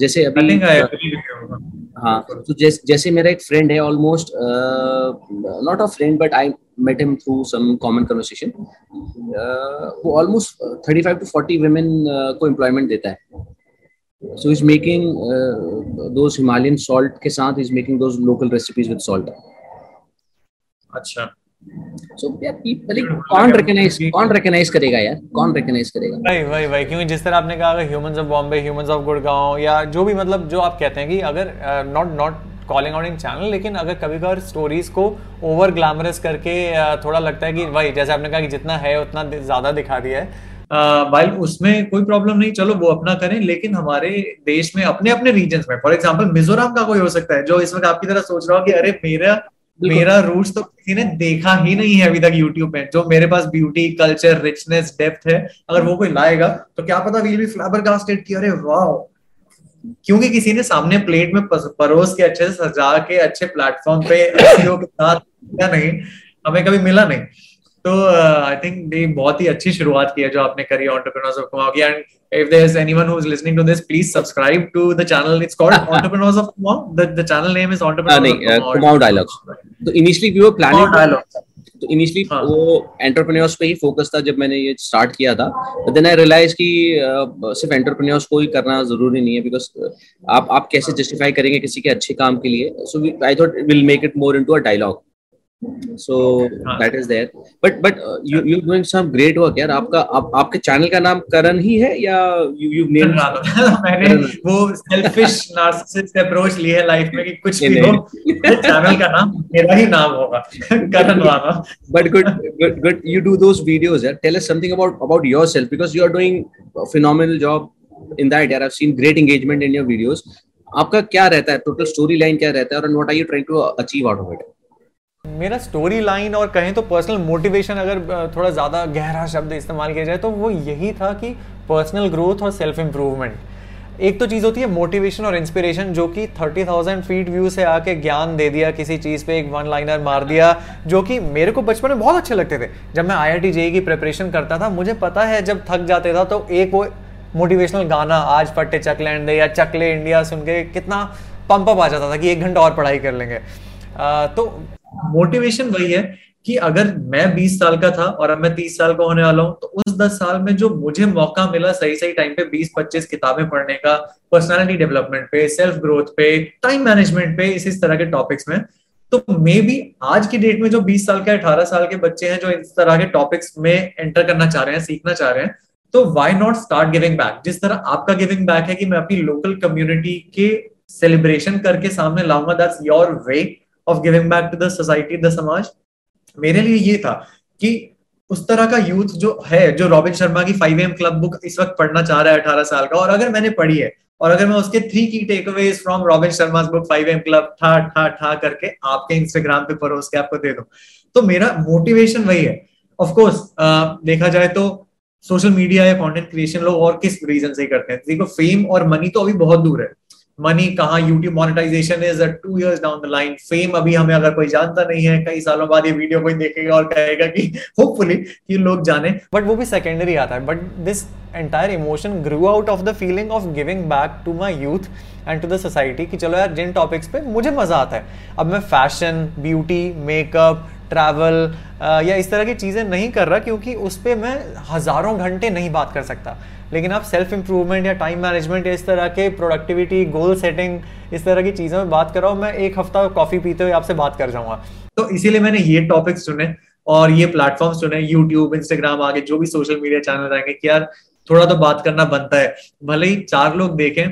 जैसे अभी हाँ। तो जैसे जैसे मेरा एक फ्रेंड है almost not a friend but I met him through some common conversation वो almost thirty five to forty women को एम्प्लॉयमेंट देता है। सो इज़ मेकिंग दो हिमालयन सॉल्ट के साथ इज़ मेकिंग दो लोकल रेसिपीज़ विद सॉल्ट अच्छा। So yeah people कौन recognize कौन recognize करेगा यार? कौन recognize करेगा? भाई भाई भाई क्योंकि जिस तरह आपने कहा अगर humans of Bombay humans of Gurgaon या जो भी मतलब जो आप कहते हैं कि अगर not not calling out in channel लेकिन अगर कभी कभार स्टोरीज को ओवर ग्लैमरस करके थोड़ा लगता है कि भाई जैसे आपने कहा कि जितना है उतना ज़्यादा दिखा दिया है। वाइल उसमें कोई प्रॉब्लम नहीं चलो वो अपना करें लेकिन हमारे देश में अपने अपने रीजन में फॉर एग्ज़ाम्पल मिजोरम का कोई हो सकता है जो इस वक्त आपकी तरह सोच रहा हो कि अरे मेरा मेरा रूट्स तो किसी ने देखा ही नहीं है अभी तक यूट्यूब पे। जो मेरे पास ब्यूटी कल्चर रिचनेस डेप्थ है अगर वो कोई लाएगा तो क्या पता वील भी फ्लावर कास्टेड की अरे वाह क्योंकि किसी ने सामने प्लेट में परोस के अच्छे से सजा के अच्छे प्लेटफॉर्म पे के साथ नहीं हमें कभी मिला नहीं। तो आई थिंक ये बहुत ही अच्छी शुरुआत की है जो आपने करी एंटरप्रेन्योर्स ऑफ़ कुमाऊं की। And if there's anyone who's listening to this please subscribe to the channel it's called entrepreneurs of Kumaon the, the channel name is entrepreneurs uh, of Kumaon dialogues तो initially we were planning dialogues तो initially हाँ. वो entrepreneurs पे ही focus था जब मैंने ये स्टार्ट किया था देन आई रियलाइज़ कि uh, सिर्फ़ एंटरप्रेन्योर्स को ही करना ज़रूरी नहीं है बिकॉज़ आप आप कैसे जस्टिफाई करेंगे किसी के अच्छे काम के लिए so I thought will make it more into a dialogue so हाँ. that is there but but uh, you you doing some great work यार आपका आप, आपके चैनल का नाम करण ही है या you you named मैंने वो selfish narcissist approach ली है लाइफ में कि कुछ भी हो चैनल का नाम मेरा ही नाम होगा करण Rana but good good good you do those videos यार tell us something about about yourself because you are doing a phenomenal job in that यार I've seen great engagement in your videos आपका क्या रहता है टोटल स्टोरी लाइन क्या रहता है और what are you trying to achieve out of it मेरा स्टोरी लाइन और कहें तो पर्सनल मोटिवेशन अगर थोड़ा ज़्यादा गहरा शब्द इस्तेमाल किया जाए तो वो यही था कि पर्सनल ग्रोथ और सेल्फ इम्प्रूवमेंट एक तो चीज़ होती है मोटिवेशन और इंस्पिरेशन जो कि थर्टी थाउज़ेंड फीट व्यू से आके ज्ञान दे दिया किसी चीज़ पे एक वन लाइनर मार दिया जो कि मेरे को बचपन में बहुत अच्छे लगते थे। जब मैं आई आई e की प्रिपरेशन करता था मुझे पता है जब थक जाते था तो एक वो मोटिवेशनल गाना आज फटे चकलैंड दे या चकले इंडिया सुन के कितना पंप अप आ जाता था कि एक घंटा और पढ़ाई कर लेंगे। आ, तो मोटिवेशन वही है कि अगर मैं 20 साल का था और अब मैं 30 साल का होने वाला हूँ तो उस 10 साल में जो मुझे मौका मिला सही सही टाइम पे 20-25 किताबें पढ़ने का पर्सनालिटी डेवलपमेंट पे सेल्फ ग्रोथ पे टाइम मैनेजमेंट पे, इस इस तरह के टॉपिक्स में तो मे बी आज की डेट में जो 20 साल के 18 साल के बच्चे हैं जो इस तरह के टॉपिक्स में एंटर करना चाह रहे हैं, सीखना चाह रहे हैं तो why not start giving back जिस तरह आपका गिविंग बैक है कि मैं अपनी लोकल कम्युनिटी के सेलिब्रेशन करके सामने लाऊँगा that's your way of giving back to the society the समाज, मेरे लिए ये था कि उस तरह का यूथ जो है, जो रॉबिन शर्मा की फाइव एम क्लब बुक इस वक्त पढ़ना चाह रहा है अठारह साल का, और अगर मैंने पढ़ी है, और अगर मैं उसके थ्री की take away from Robin Sharma book five AM club ठा ठा ठा करके आपके इंस्टाग्राम पे परोस के आपको दे दो। तो मेरा मोटिवेशन वही है। ऑफकोर्स देखा जाए तो सोशल मीडिया या कंटेंट क्रिएशन लोग और किस रीजन से ही करते हैं? देखो फेम और मनी तो अभी बहुत दूर है। मनी कहाँ YouTube monetisation is two years down the line fame अभी हमें अगर कोई जानता नहीं है, कई सालों बाद ये वीडियो कोई देखेगा और कहेगा कि होपफुली कि लोग जाने। बट वो भी सेकेंडरी आता है। But this entire emotion grew out of the feeling of giving back to my youth and to the society कि चलो यार, जिन टॉपिक्स पे मुझे मज़ा आता है। अब मैं फ़ैशन ब्यूटी मेकअप ट्रैवल या इस तरह की चीज़ें नहीं कर रहा क्योंकि उस पर मैं हज़ारों घंटे नहीं बात कर सकता। लेकिन आप सेल्फ इंप्रूवमेंट या टाइम मैनेजमेंट इस तरह के प्रोडक्टिविटी गोल सेटिंग इस तरह की चीज़ों में बात कर रहा हूँ मैं एक हफ़्ता कॉफ़ी पीते हुए आपसे बात कर जाऊँगा। तो इसीलिए मैंने ये टॉपिक्स चुने और ये प्लेटफॉर्म चुने यूट्यूब इंस्टाग्राम आगे जो भी सोशल मीडिया चैनल आएँगे कि यार थोड़ा तो बात करना बनता है। भले ही चार लोग देखें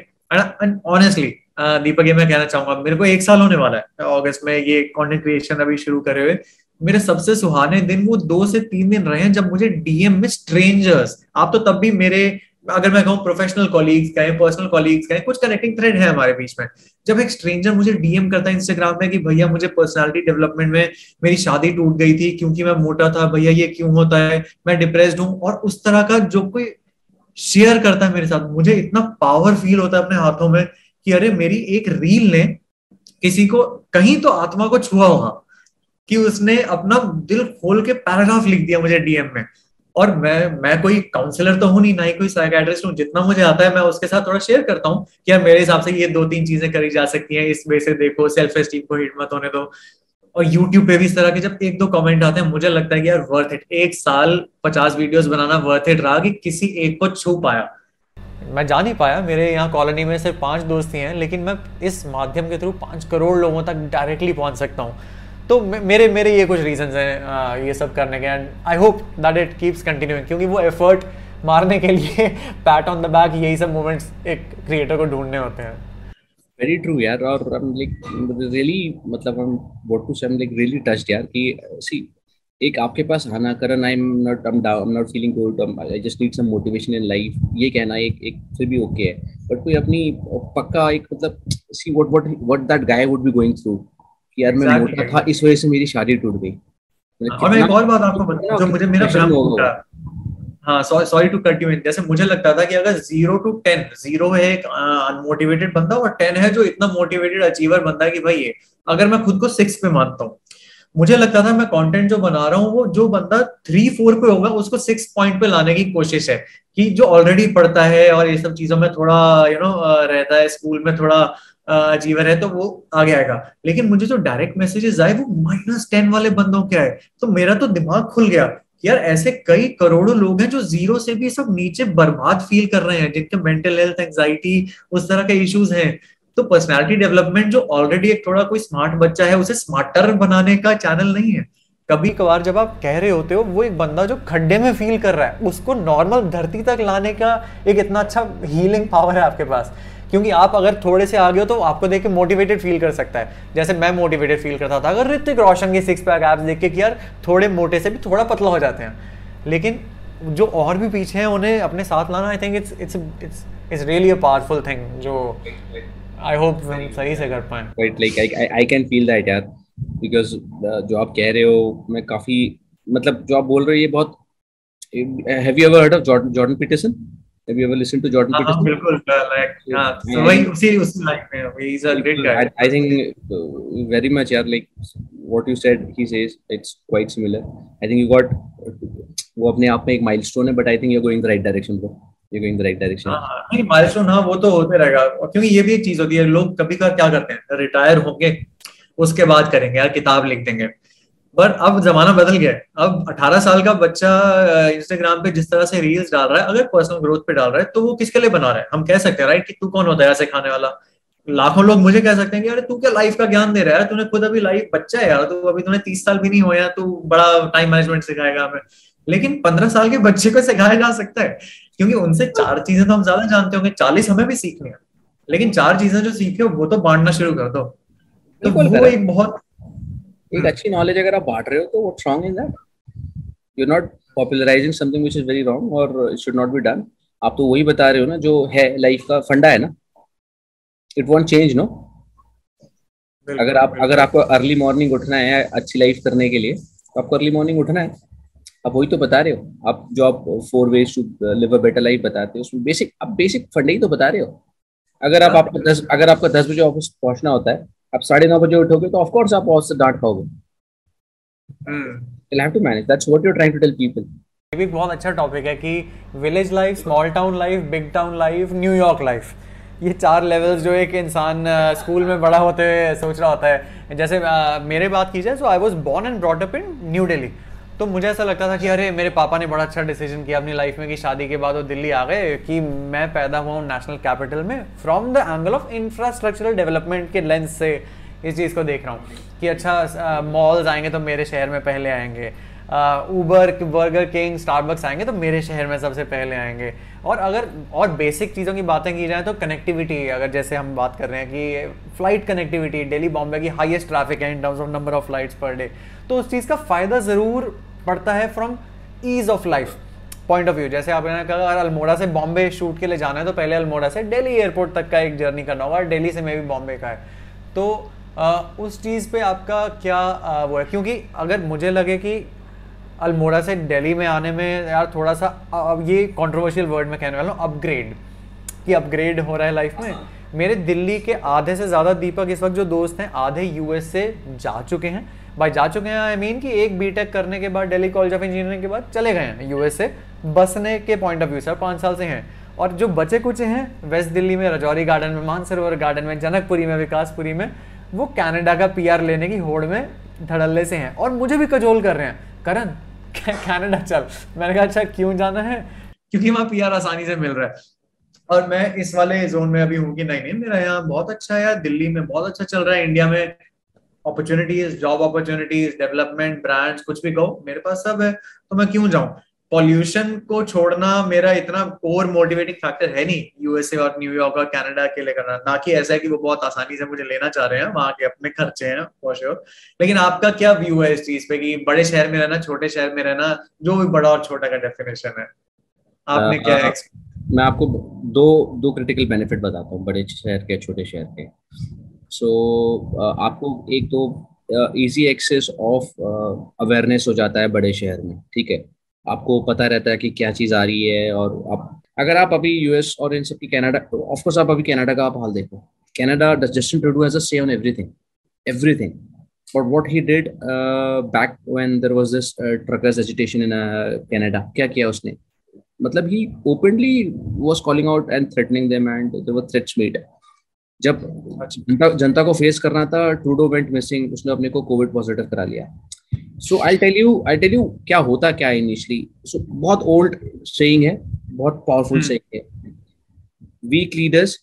ऑनेस्टली दीपक, ये मैं कहना चाहूँगा, मेरे को एक साल होने वाला है अगस्त में ये कंटेंट क्रिएशन अभी शुरू करे हुए। मेरे सबसे सुहाने दिन वो दो से तीन दिन रहे हैं जब मुझे डीएम में स्ट्रेंजर्स आप तो तब भी मेरे अगर मैं कहूँ प्रोफेशनल कॉलीग्स का है पर्सनल कॉलीग्स का है कुछ कनेक्टिंग थ्रेड है हमारे बीच में। जब एक स्ट्रेंजर मुझे डीएम करता है इंस्टाग्राम में कि भैया मुझे पर्सनालिटी डेवलपमेंट में मेरी शादी टूट गई थी क्योंकि मैं मोटा था, भैया ये क्यों होता है, मैं डिप्रेस्ड हूँ और उस तरह का जो कोई शेयर करता है मेरे साथ, मुझे इतना पावर फील होता है अपने हाथों में कि अरे मेरी एक रील ने किसी को, कहीं तो आत्मा को छुआ होगा कि उसने अपना दिल खोल के पैराग्राफ लिख दिया मुझे डीएम में। और मैं मैं कोई काउंसलर तो हूँ नहीं, ना ही कोई साइकेट्रिस्ट हूँ। जितना मुझे आता है, मैं उसके साथ थोड़ा शेयर करता हूँ कि यार मेरे हिसाब से ये दो तीन चीज़ें करी जा सकती हैं। इस वे से देखो सेल्फ एस्टीम को हिट मत होने दो। और यूट्यूब पे भी इस तरह के जब एक दो कमेंट आते हैं, मुझे लगता है कि यार वर्थ इट एक साल पचास वीडियोस बनाना वर्थ इट रहा कि किसी एक को छू पाया। मैं जा नहीं पाया। मेरे यहाँ कॉलोनी में सिर्फ़ पाँच दोस्त ही लेकिन मैं इस माध्यम के थ्रू पाँच करोड़ लोगों तक डायरेक्टली पहुँच सकता हूँ। तो मेरे मेरे ये कुछ रीजन हैं ये सब करने के and I hope that it keeps continuing क्योंकि वो एफर्ट मारने के लिए पैट ऑन द बैक यही सब मोमेंट्स एक क्रिएटर को ढूँढने होते हैं। वेरी ट्रू यार, और आई एम लाइक रियली मतलब हम what to say I am like really touched यार कि सी एक आपके पास आना करन I am not I am not feeling good I just need some motivation in life ये कहना एक एक फिर भी ओके है। बट कोई अपनी पक्का एक मतलब see what what what that guy would be going through कि यार मैं मोटा था इस वजह से मेरी शादी टूट गई। और मैं एक और बात आपको बता जो मुझे मेरा भ्रम होगा हाँ sorry to cut you in जैसे मुझे लगता था कि अगर ज़ीरो टू टेन ज़ीरो है एक अनमोटिवेटेड बंदा और टेन है जो इतना मोटिवेटेड अचीवर बंदा है कि भाई ये अगर मैं खुद को सिक्स पे मानता हूँ। मुझे लगता था मैं कंटेंट जो बना रहा हूँ वो जो बंदा थ्री फोर पे होगा उसको सिक्स पॉइंट पे लाने की कोशिश है। कि जो ऑलरेडी पढ़ता है और ये सब चीज़ों में थोड़ा यू you नो know, रहता है स्कूल में थोड़ा अचीवर है तो वो आगे आएगा। लेकिन मुझे जो डायरेक्ट मैसेजेस आए, वो माइनस टेन वाले बंदों के आए। तो मेरा तो दिमाग खुल गया यार, ऐसे कई करोड़ों लोग हैं जो ज़ीरो से भी सब नीचे बर्बाद फील कर रहे हैं, जिनके मेंटल हेल्थ एंजाइटी उस तरह के इश्यूज़ हैं। तो पर्सनालिटी डेवलपमेंट जो ऑलरेडी एक थोड़ा कोई स्मार्ट बच्चा है, उसे स्मार्टर बनाने का चैनल नहीं है। कभी कभार जब आप कह रहे होते हो, वो एक बंदा जो खड्डे में फील कर रहा है, उसको नॉर्मल धरती तक लाने का एक इतना अच्छा हीलिंग पावर है आपके पास। क्योंकि आप अगर थोड़े से आगे हो तो आपको देख के मोटिवेटेड फील कर सकता है। जैसे मैं मोटिवेटेड फील करता था। अगर ऋतिक रोशन के सिक्स पैक एप्स देख के कि यार थोड़े मोटे से भी थोड़ा पतला हो जाते हैं। लेकिन जो और भी पीछे हैं, उन्हें अपने साथ लाना I think it's it's it's it's really a powerful thing जो आई होप हम सही से कर पाए। Right like I I can feel that यार। बिकॉज़ जो आप कह रहे हो, मैं काफ़ी मतलब जो आप बोल रहे हो, ये बहुत have you ever heard of Jordan Peterson Have you ever listened to Jordan uh, Peterson? बिल्कुल like yeah so वही उसी उसी like में he's a great guy. I, I think uh, very much yeah like what you said he says it's quite similar. I think you got वो अपने आप में एक माइलस्टोन है but I think you going the right direction bro you going the right direction नहीं milestone हाँ वो तो होते रहेगा और क्योंकि ये भी एक चीज़ होती है लोग कभी कभार क्या करते हैं रिटायर होंगे उसके बाद करेंगे यार किताब लिख देंगे पर अब जमाना बदल गया है। अब 18 साल का बच्चा इंस्टाग्राम पे जिस तरह से रील्स डाल रहा है अगर पर्सनल ग्रोथ पे डाल रहा है तो वो किसके लिए बना रहा है? हम कह सकते हैं राइट कि तू कौन होता है ऐसे खाने वाला? लाखों लोग मुझे कह सकते हैं कि अरे तू क्या लाइफ का ज्ञान दे रहा है? तूने खुद अभी लाइफ बच्चा है यार तू अभी तूने तीस साल भी नहीं होया तू बड़ा टाइम मैनेजमेंट सिखाएगा हमें। लेकिन पंद्रह साल के बच्चे को सिखाया जा सकता है क्योंकि उनसे चार चीज़ें तो हम ज़्यादा जानते होंगे चालीस हमें भी सीखनी है। लेकिन चार चीज़ें जो सीखे वो तो बांटना शुरू कर दो। तो वो एक बहुत एक hmm. अच्छी नॉलेज अगर आप बांट रहे हो तो what's wrong in that you not popularising something which is very wrong और it should not be done आप तो वही बता रहे हो ना जो है लाइफ का फंडा है ना। इट वॉन्ट चेंज नो अगर आप अगर आपको अर्ली मॉर्निंग उठना है अच्छी लाइफ करने के लिए तो आपको अर्ली मॉर्निंग उठना है। आप वही तो बता रहे हो। आप जो आप four ways to live a better life बताते हो उसमें बेसिक आप बेसिक फंडे ही तो बता रहे हो। अगर आप आपको दस अगर आपका दस बजे ऑफ़िस पहुँचना होता है आप साढ़े नौ बजे उठोगे तो ऑफकोर्स आप बहुत से डांट खाओगे। people. ये भी बहुत अच्छा टॉपिक है कि village life small town life big town life New York life ये चार लेवल्स जो एक इंसान स्कूल में बड़ा होते हुए सोच रहा होता है। जैसे मेरे बात की जाए so I was born and brought up in New Delhi तो मुझे ऐसा लगता था कि अरे, मेरे पापा ने बड़ा अच्छा डिसीज़न किया अपनी लाइफ में कि शादी के बाद वो दिल्ली आ गए, कि मैं पैदा हुआ हूँ नेशनल कैपिटल में from the angle of infrastructural development के लेंस से इस चीज़ को देख रहा हूँ कि अच्छा मॉल्स आएँगे तो मेरे शहर में पहले आएँगे ऊबर बर्गर किंग स्टारबक्स आएँगे तो मेरे शहर में सबसे पहले आएँगे। और अगर, और बेसिक चीज़ों की बातें की जाए तो कनेक्टिविटी अगर जैसे हम बात कर रहे हैं कि फ़्लाइट कनेक्टिविटी दिल्ली बॉम्बे की हाईएस्ट ट्रैफ़िक है in terms of number of flights per day तो उस चीज़ का फ़ायदा ज़रूर पड़ता है from ease of life point of view जैसे आपने कहा अगर अल्मोड़ा से बॉम्बे शूट के लिए जाना है तो पहले अल्मोड़ा से दिल्ली एयरपोर्ट तक का एक जर्नी करना होगा दिल्ली से मे भी बॉम्बे का है। तो आ, उस चीज़ पे आपका क्या आ, वो है? क्योंकि अगर मुझे लगे कि अल्मोड़ा से दिल्ली में आने में यार थोड़ा सा अब ये कंट्रोवर्शियल वर्ड में कहने वाला हूँ अपग्रेड कि अपग्रेड हो रहा है लाइफ में। मेरे दिल्ली के आधे से ज़्यादा दीपक इस वक्त जो दोस्त हैं आधे यूएस से जा चुके हैं। भाई जा चुके हैं आई मीन कि एक बीटेक करने के बाद दिल्ली कॉलेज ऑफ़ इंजीनियरिंग के बाद चले गए हैं यूएस से बसने के पॉइंट ऑफ़ व्यू से पाँच साल से हैं। और जो बचे कुछ हैं वेस्ट दिल्ली में रजौरी गार्डन में मानसरोवर गार्डन में जनकपुरी में विकासपुरी में, वो कनाडा का पीआर लेने की होड़ में धड़ल्ले से हैं। और मुझे भी कजोल कर रहे हैं। करण कनाडा चल। मैंने कहा अच्छा क्यों जाना है? क्योंकि वहाँ पीआर आसानी से मिल रहा है। और मैं इस वाले जोन में अभी हूँ कि नहीं नहीं, मेरा यहाँ बहुत अच्छा है दिल्ली में बहुत अच्छा चल रहा है इंडिया में opportunities job opportunities development brands कुछ भी कहो मेरे पास सब है तो मैं क्यों जाऊँ? पॉल्यूशन को छोड़ना मेरा इतना कोर मोटिवेटिंग फैक्टर है नहीं यूएसए और न्यूयॉर्क और कनाडा के लिए करना। ना कि ऐसा है कि वो बहुत आसानी से मुझे लेना चाह रहे हैं वहाँ के अपने खर्चे हैं फॉर श्योर लेकिन आपका क्या व्यू है इस चीज़ पे कि बड़े शहर में रहना छोटे शहर में रहना जो भी बड़ा और छोटा का डेफिनेशन है? आपने uh, क्या uh, मैं आपको दो दो क्रिटिकल बेनिफिट बताता हूँ बड़े शहर के छोटे शहर के। सो so, uh, आपको एक तो इजी एक्सेस ऑफ़ अवेयरनेस हो जाता है बड़े शहर में ठीक है? आपको पता रहता है कि क्या चीज़ आ रही है और आप अगर आप अभी यूएस और इन सब की कनाडा ऑफकोर्स आप अभी कनाडा का आप हाल देखो। Canada Justin Trudeau has a say on everything everything he did uh, back when there was this uh, truckers agitation in uh, क्या किया उसने? मतलब he openly was calling out and threatening them and there were threats made जब जनता जनता को face करना था Trudeau went missing उसने अपने को कोविड पॉजिटिव करा लिया। So I tell you I tell you क्या होता क्या है इनिशियली सो बहुत ओल्ड सेइंग है बहुत पावरफुल सेइंग है। Weak leaders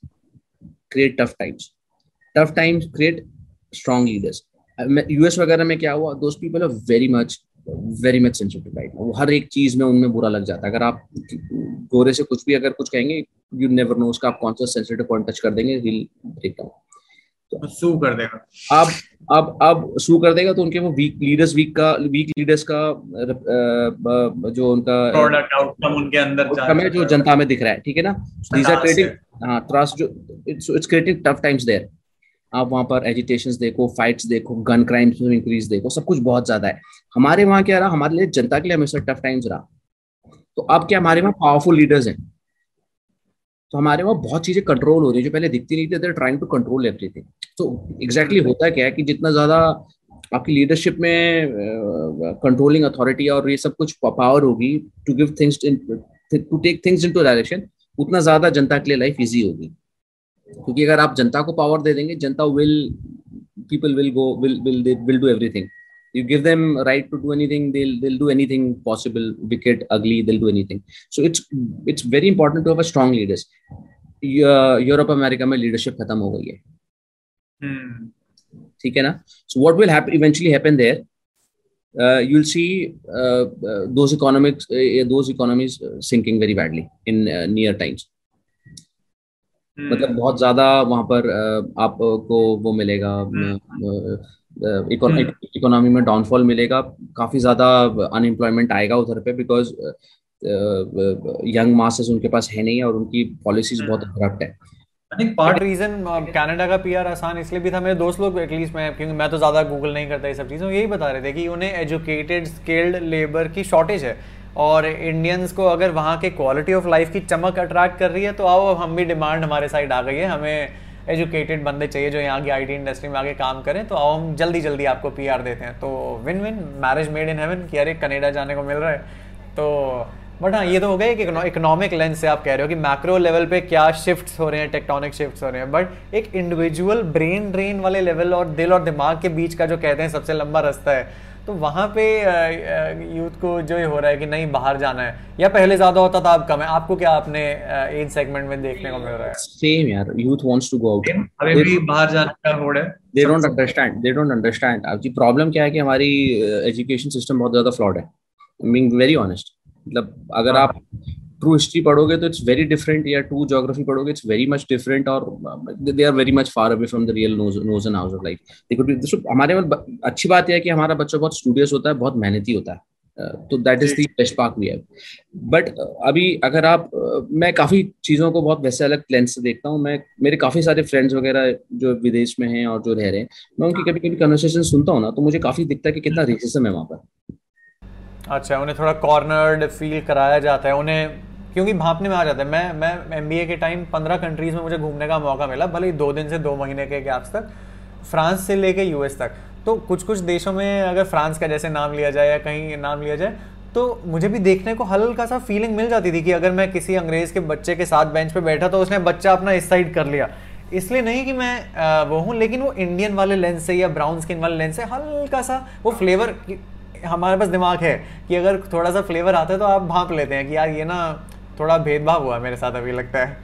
create tough times tough times create strong leaders US वगैरह में क्या हुआ those people are very much very much sensitive right वो हर एक चीज़ में उनमें बुरा लग जाता है। अगर आप गोरे से कुछ भी अगर कुछ कहेंगे यू नेवर नो उसका आप कौन सा सेंसिटिव पॉइंट टच कर देंगे विल ब्रेक डाउन सू कर देगा। अब अब अब सू कर देगा तो उनके वो वीक लीडर्स वीक का वीक लीडर्स का जो उनका प्रोडक्ट आउटकम उनके अंदर जा जो जनता में दिख रहा है ठीक है ना? दीज आर क्रिएटिंग हाँ। ट्रस्ट जो it's it's creating tough times there आप वहाँ पर एजिटेशन देखो फाइट्स देखो गन क्राइम्स में इंक्रीज देखो सब कुछ बहुत ज़्यादा है। हमारे वहाँ क्या रहा? हमारे लिए जनता के लिए हमेशा टफ टाइम्स रहा। तो अब क्या हमारे वहाँ पावरफुल लीडर्स हैं? तो हमारे वहाँ बहुत चीज़ें कंट्रोल हो रही है जो पहले दिखती नहीं थी they're trying to control every everything तो एग्जैक्टली होता क्या है कि जितना ज़्यादा आपकी लीडरशिप में कंट्रोलिंग uh, अथॉरिटी और ये सब कुछ पावर होगी to give things to take things into direction उतना ज़्यादा जनता के लिए लाइफ इजी होगी। क्योंकि अगर आप जनता को पावर दे देंगे जनता will people will go will will will do everything you give them right to do anything they'll they'll do anything possible wicked ugly they'll do anything so it's it's very important to have a strong leaders Europe America में leadership खत्म हो गई है ठीक है ना so what will happen eventually happen there uh, you'll see uh, uh, those economics uh, those economies sinking very badly in uh, near times मतलब बहुत ज़्यादा वहाँ पर आपको वो मिलेगा इकोनॉमी में डाउनफॉल मिलेगा काफ़ी ज़्यादा अनएम्प्लॉयमेंट आएगा उधर पे बिकॉज़ यंग मासेस उनके पास है नहीं और उनकी पॉलिसीज़ बहुत करप्ट है। पार्ट रीजन कनाडा का पीआर आसान इसलिए भी था मेरे दोस्त लोग एटलीस्ट मैं क्योंकि मैं तो ज़्यादा गूगल नहीं करता ये सब चीज़ें यही बता रहे थे कि उन्हें एजुकेटेड स्किल्ड लेबर की शॉर्टेज है। और इंडियंस को अगर वहाँ के क्वालिटी ऑफ़ लाइफ की चमक अट्रैक्ट कर रही है तो आओ हम भी डिमांड हमारे साइड आ गई है हमें एजुकेटेड बंदे चाहिए जो यहाँ की आईटी इंडस्ट्री में आगे काम करें तो हम जल्दी जल्दी आपको पीआर देते हैं। तो win win marriage made in heaven कि अरे कनेडा जाने को मिल रहा है। तो बट हाँ ये तो हो गया कि इकोनॉमिक लेंस से आप कह रहे हो कि मैक्रो लेवल पे क्या शिफ्ट्स हो रहे हैं टेक्टोनिक शिफ्ट्स हो रहे हैं। बट एक इंडिविजुअल ब्रेन ड्रेन वाले लेवल और दिल और दिमाग के बीच का जो कहते हैं सबसे लंबा रास्ता है तो वहाँ पे यूथ को जो ये हो रहा है कि नहीं बाहर जाना है। या पहले ज़्यादा होता था अब कम है। आपको क्या आपने एज सेगमेंट में देखने को मिल रहा है? सेम यार youth wants to go out अभी भी बाहर जाने का होड़ है। They don't understand they don't understand अब जी प्रॉब्लम क्या है कि हमारी एजुकेशन सिस्टम बहुत ज़्यादा फ्लॉड है। बीइंग वेरी ऑनेस्ट मतलब अगर हाँ। आप ट्रू हिस्ट्री पढ़ोगे तो इट्स वेरी डिफरेंट या ट्रू जोग्राफी पढ़ोगे इट्स वेरी मच डिफरेंट और they are very much far away from the real knows and hows of life देखो हमारे अच्छी बात यह है कि हमारा बच्चा बहुत स्टूडियस होता है बहुत मेहनती होता है। तो that is the best part we have but अभी अगर आप मैं काफ़ी चीज़ों को बहुत वैसे अलग लेंस से देखता हूँ। मैं मेरे काफ़ी सारे फ्रेंड्स वगैरह जो विदेश में हैं और जो रह रहे हैं मैं उनकी कभी कभी कन्वर्सेशन सुनता हूँ ना तो मुझे काफ़ी दिखता है कि कितना रेसिज्म है वहाँ पर। अच्छा उन्हें थोड़ा कॉर्नर्ड फील कराया जाता है उन्हें क्योंकि भापने में आ जाता है मैं मैं एमबीए के टाइम पंद्रह कंट्रीज़ में मुझे घूमने का मौका मिला, भले ही दो दिन से दो महीने के गैप्स तक, फ्रांस से लेके यूएस तक। तो कुछ कुछ देशों में अगर फ्रांस का जैसे नाम लिया जाए या कहीं नाम लिया जाए तो मुझे भी देखने को हल्का सा फीलिंग मिल जाती थी कि अगर मैं किसी अंग्रेज़ के बच्चे के साथ बेंच पे बैठा तो उसने बच्चा अपना इस साइड कर लिया। इसलिए नहीं कि मैं वो हूँ, लेकिन वो इंडियन वाले लेंस से या ब्राउन स्किन वाले लेंस से हल्का सा वो फ्लेवर हमारे पास दिमाग है कि अगर थोड़ा सा फ्लेवर आता है तो आप भाप लेते हैं कि यार ये ना थोड़ा भेदभाव हुआ मेरे साथ अभी लगता है।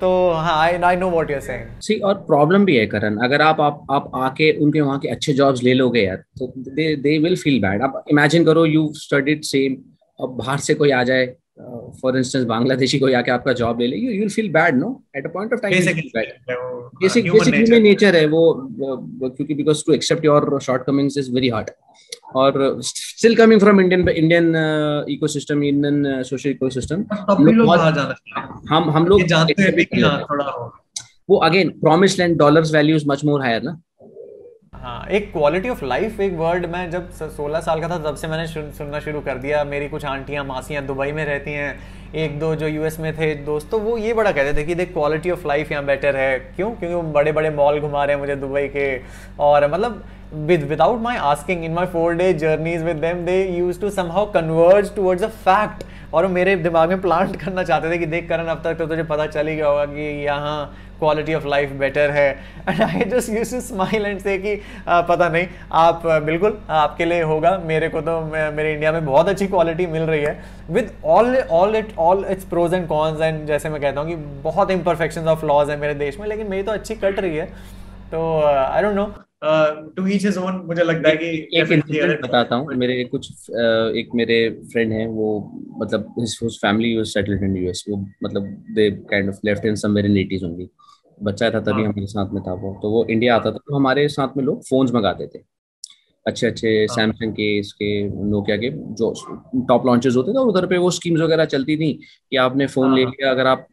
तो हाँ I I know what you are saying see और प्रॉब्लम भी है करण। अगर आप आप आप आके, उनके वहाँ के अच्छे जॉब्स ले लोगे यार तो they they will feel bad आप इमेजिन करो यू स्टडीड सेम अब बाहर से कोई आ जाए फॉर इंस्टेंस बांग्लादेशी कोई आके आपका जॉब ले ले you will feel bad no at a point of time basic basic human nature है वो क्योंकि because to accept your shortcomings is very hard और still coming from Indian Indian ecosystem Indian social ecosystem हम हम लोग हैं कि वो again promise land dollars values much more higher ना? हाँ एक क्वालिटी ऑफ़ लाइफ एक वर्ड मैं जब 16 साल का था, तब से मैंने सुनना शुरू कर दिया। मेरी कुछ आंटियाँ, मासियाँ दुबई में रहती हैं। एक दो जो यूएस में थे दोस्त तो वो ये बड़ा कहते थे कि देख क्वालिटी ऑफ़ लाइफ यहाँ बेटर है। क्यों? क्योंकि वो बड़े बड़े मॉल घुमा रहे हैं मुझे दुबई के। और मतलब with, without my asking, in my four day journeys with them, they used to somehow converge towards a fact और मेरे दिमाग में प्लांट करना चाहते थे कि देख करन अब तक तो तुझे पता चल ही गया होगा कि यहाँ क्वालिटी ऑफ़ लाइफ बेटर है. And I just use to smile and say कि आ, पता नहीं आप बिल्कुल आपके लिए होगा. मेरे को तो मेरे इंडिया में बहुत अच्छी क्वालिटी मिल रही है. With all all it all its pros and cons and जैसे मैं कहता हूँ कि बहुत इंपरफेक्शन ऑफ़ लॉज है मेरे देश में लेकिन मेरी तो अच्छी कट रही है. तो I don't know to each his own मुझे लगता है कि एक इंसिडेंट बताता हूँ. मेरे कुछ एक मेरे फ्रेंड हैं वो मतलब his family was settled in US वो मतलब they kind of left in somewhere in 80s only बच्चा था तभी हाँ। हमारे साथ में था वो। तो वो इंडिया आता था तो हमारे साथ में लोग फोन्स मंगाते थे। अच्छे अच्छे सैमसंग हाँ। के इसके नोकिया के जो टॉप लॉन्चेस होते थे और उधर पे वो स्कीम्स वगैरह चलती थी कि आपने फ़ोन ले हाँ। लिया अगर आप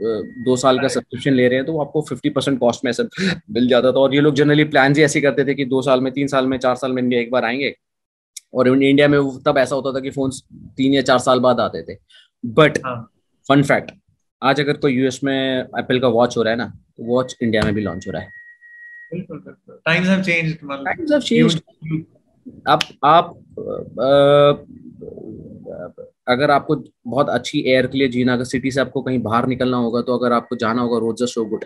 दो साल का सब्सक्रिप्शन ले रहे हैं तो आपको फिफ्टी परसेंट कॉस्ट में सब मिल जाता था। और ये लोग जनरली प्लान ही ऐसे करते थे कि दो साल में तीन साल में चार साल में इंडिया एक बार आएँगे। और इंडिया में तब ऐसा होता था कि फ़ोन तीन या चार साल बाद आते थे। बट फन फैक्ट आज अगर कोई यूएस में एप्पल का वॉच हो रहा है ना तो वॉच इंडिया में भी लॉन्च हो रहा है। Times have changed times have changed आप आप अगर आपको बहुत अच्छी एयर के लिए जीना अगर सिटी से आपको कहीं बाहर निकलना होगा तो अगर आपको जाना होगा road so good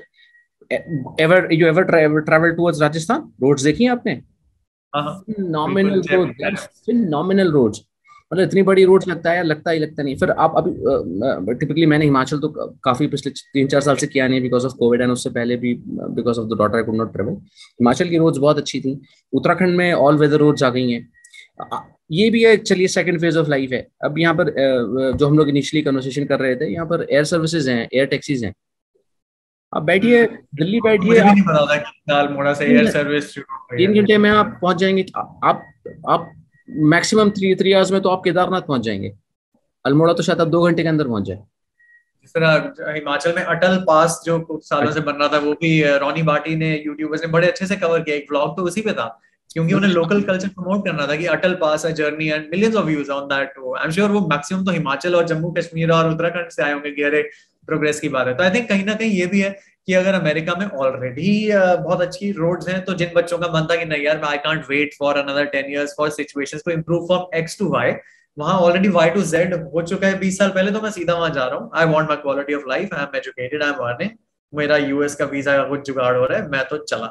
ever you ever travel towards Rajasthan roads देखी आपने? नॉमिनल रोड नॉमिनल रोड्स मतलब इतनी बड़ी रोड लगता है लगता ही लगता नहीं। फिर आप अभी टिपिकली मैंने हिमाचल तो काफ़ी पिछले तीन चार साल से किया नहीं बिकॉज़ ऑफ़ कोविड एंड उससे पहले भी because of the daughter I could not travel Himachal की रोड्स बहुत अच्छी थी। उत्तराखंड में ऑल वेदर रोड्स आ गई हैं। ये भी है चलिए सेकंड फ़ेज़ ऑफ़ लाइफ है। अब यहाँ पर जो हम लोग इनिशियली कन्वर्सेशन कर रहे थे यहाँ पर एयर सर्विसेज़ हैं एयर टैक्सीज हैं। आप बैठिए दिल्ली बैठिए तीन घंटे में आप पहुँच जाएँगे। आप आप मैक्सिमम थ्री थ्री आवर्स में तो आप केदारनाथ पहुँच जाएँगे। अल्मोड़ा तो शायद आप दो घंटे के अंदर पहुँच जाए। हिमाचल में अटल पास जो कुछ सालों से बन रहा था, वो भी रोनी बाटी ने यूट्यूबर्स ने बड़े अच्छे से कवर किया। एक ब्लॉग तो उसी पे था, क्योंकि उन्हें लोकल कल्चर प्रमोट करना था कि अटल पास है journey and millions of views on that I am sure वो मैक्सिमम तो हिमाचल और जम्मू कश्मीर और उत्तराखंड से आए होंगे अरे प्रोग्रेस की बात है। तो आई थिंक कहीं ना कहीं ये भी है कि अगर अमेरिका में ऑलरेडी बहुत अच्छी रोड्स हैं तो जिन बच्चों का मन था कि नहीं यार I can't wait for another ten years for situations to improve from X to Y वहाँ ऑलरेडी वाई टू जेड हो चुका है बीस साल पहले तो मैं सीधा वहाँ जा रहा हूँ। I want my quality of life I am educated I am earning मेरा यूएस का वीज़ा का कुछ जुगाड़ हो रहा है मैं तो चला।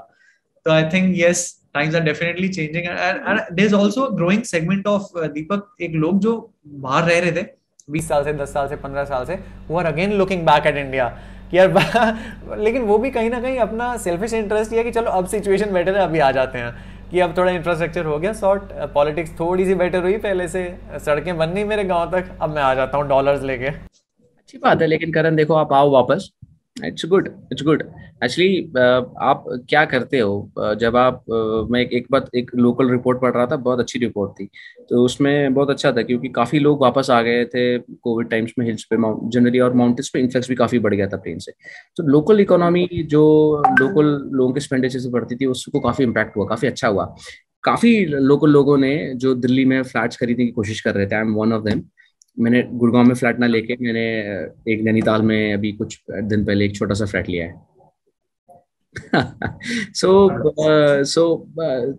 तो I think yes definitely changing and, and there's also a growing segment of uh, Deepak एक लोग जो बाहर रह रहे थे 20 साल से 10 साल से 15 साल से वो are again looking back at India यार, लेकिन वो भी कहीं ना कहीं अपना सेल्फिश इंटरेस्ट है कि चलो अब सिचुएशन बेटर है, अभी आ जाते हैं। कि अब थोड़ा इंफ्रास्ट्रक्चर हो गया शॉर्ट पॉलिटिक्स थोड़ी सी बेटर हुई पहले से। सड़कें बन नहीं मेरे गाँव तक, अब मैं आ जाता हूँ डॉलर लेके। अच्छी बात है, लेकिन करण, देखो, आप आओ वापस। It's good it's good actually आप क्या करते हो? Uh, जब आप uh, मैं एक, एक बात एक लोकल रिपोर्ट पढ़ रहा था बहुत अच्छी रिपोर्ट थी। तो उसमें बहुत अच्छा था क्योंकि काफ़ी लोग वापस आ गए थे कोविड टाइम्स में हिल्स पे जनरली और माउंटेन्स पे इन्फ्लक्स भी काफ़ी बढ़ गया था प्लेन से। तो लोकल इकोनॉमी जो लोकल लोगों के एक्सपेंडिचर से बढ़ती थी उसको काफ़ी इम्पैक्ट हुआ काफ़ी अच्छा हुआ। काफ़ी लोकल लोगों ने जो दिल्ली में फ्लैट्स खरीदने की कोशिश कर रहे थे I am one of them मैंने गुड़गांव में फ्लैट ना लेके मैंने एक नैनीताल में अभी कुछ दिन पहले एक छोटा सा फ्लैट लिया है। So uh, so uh,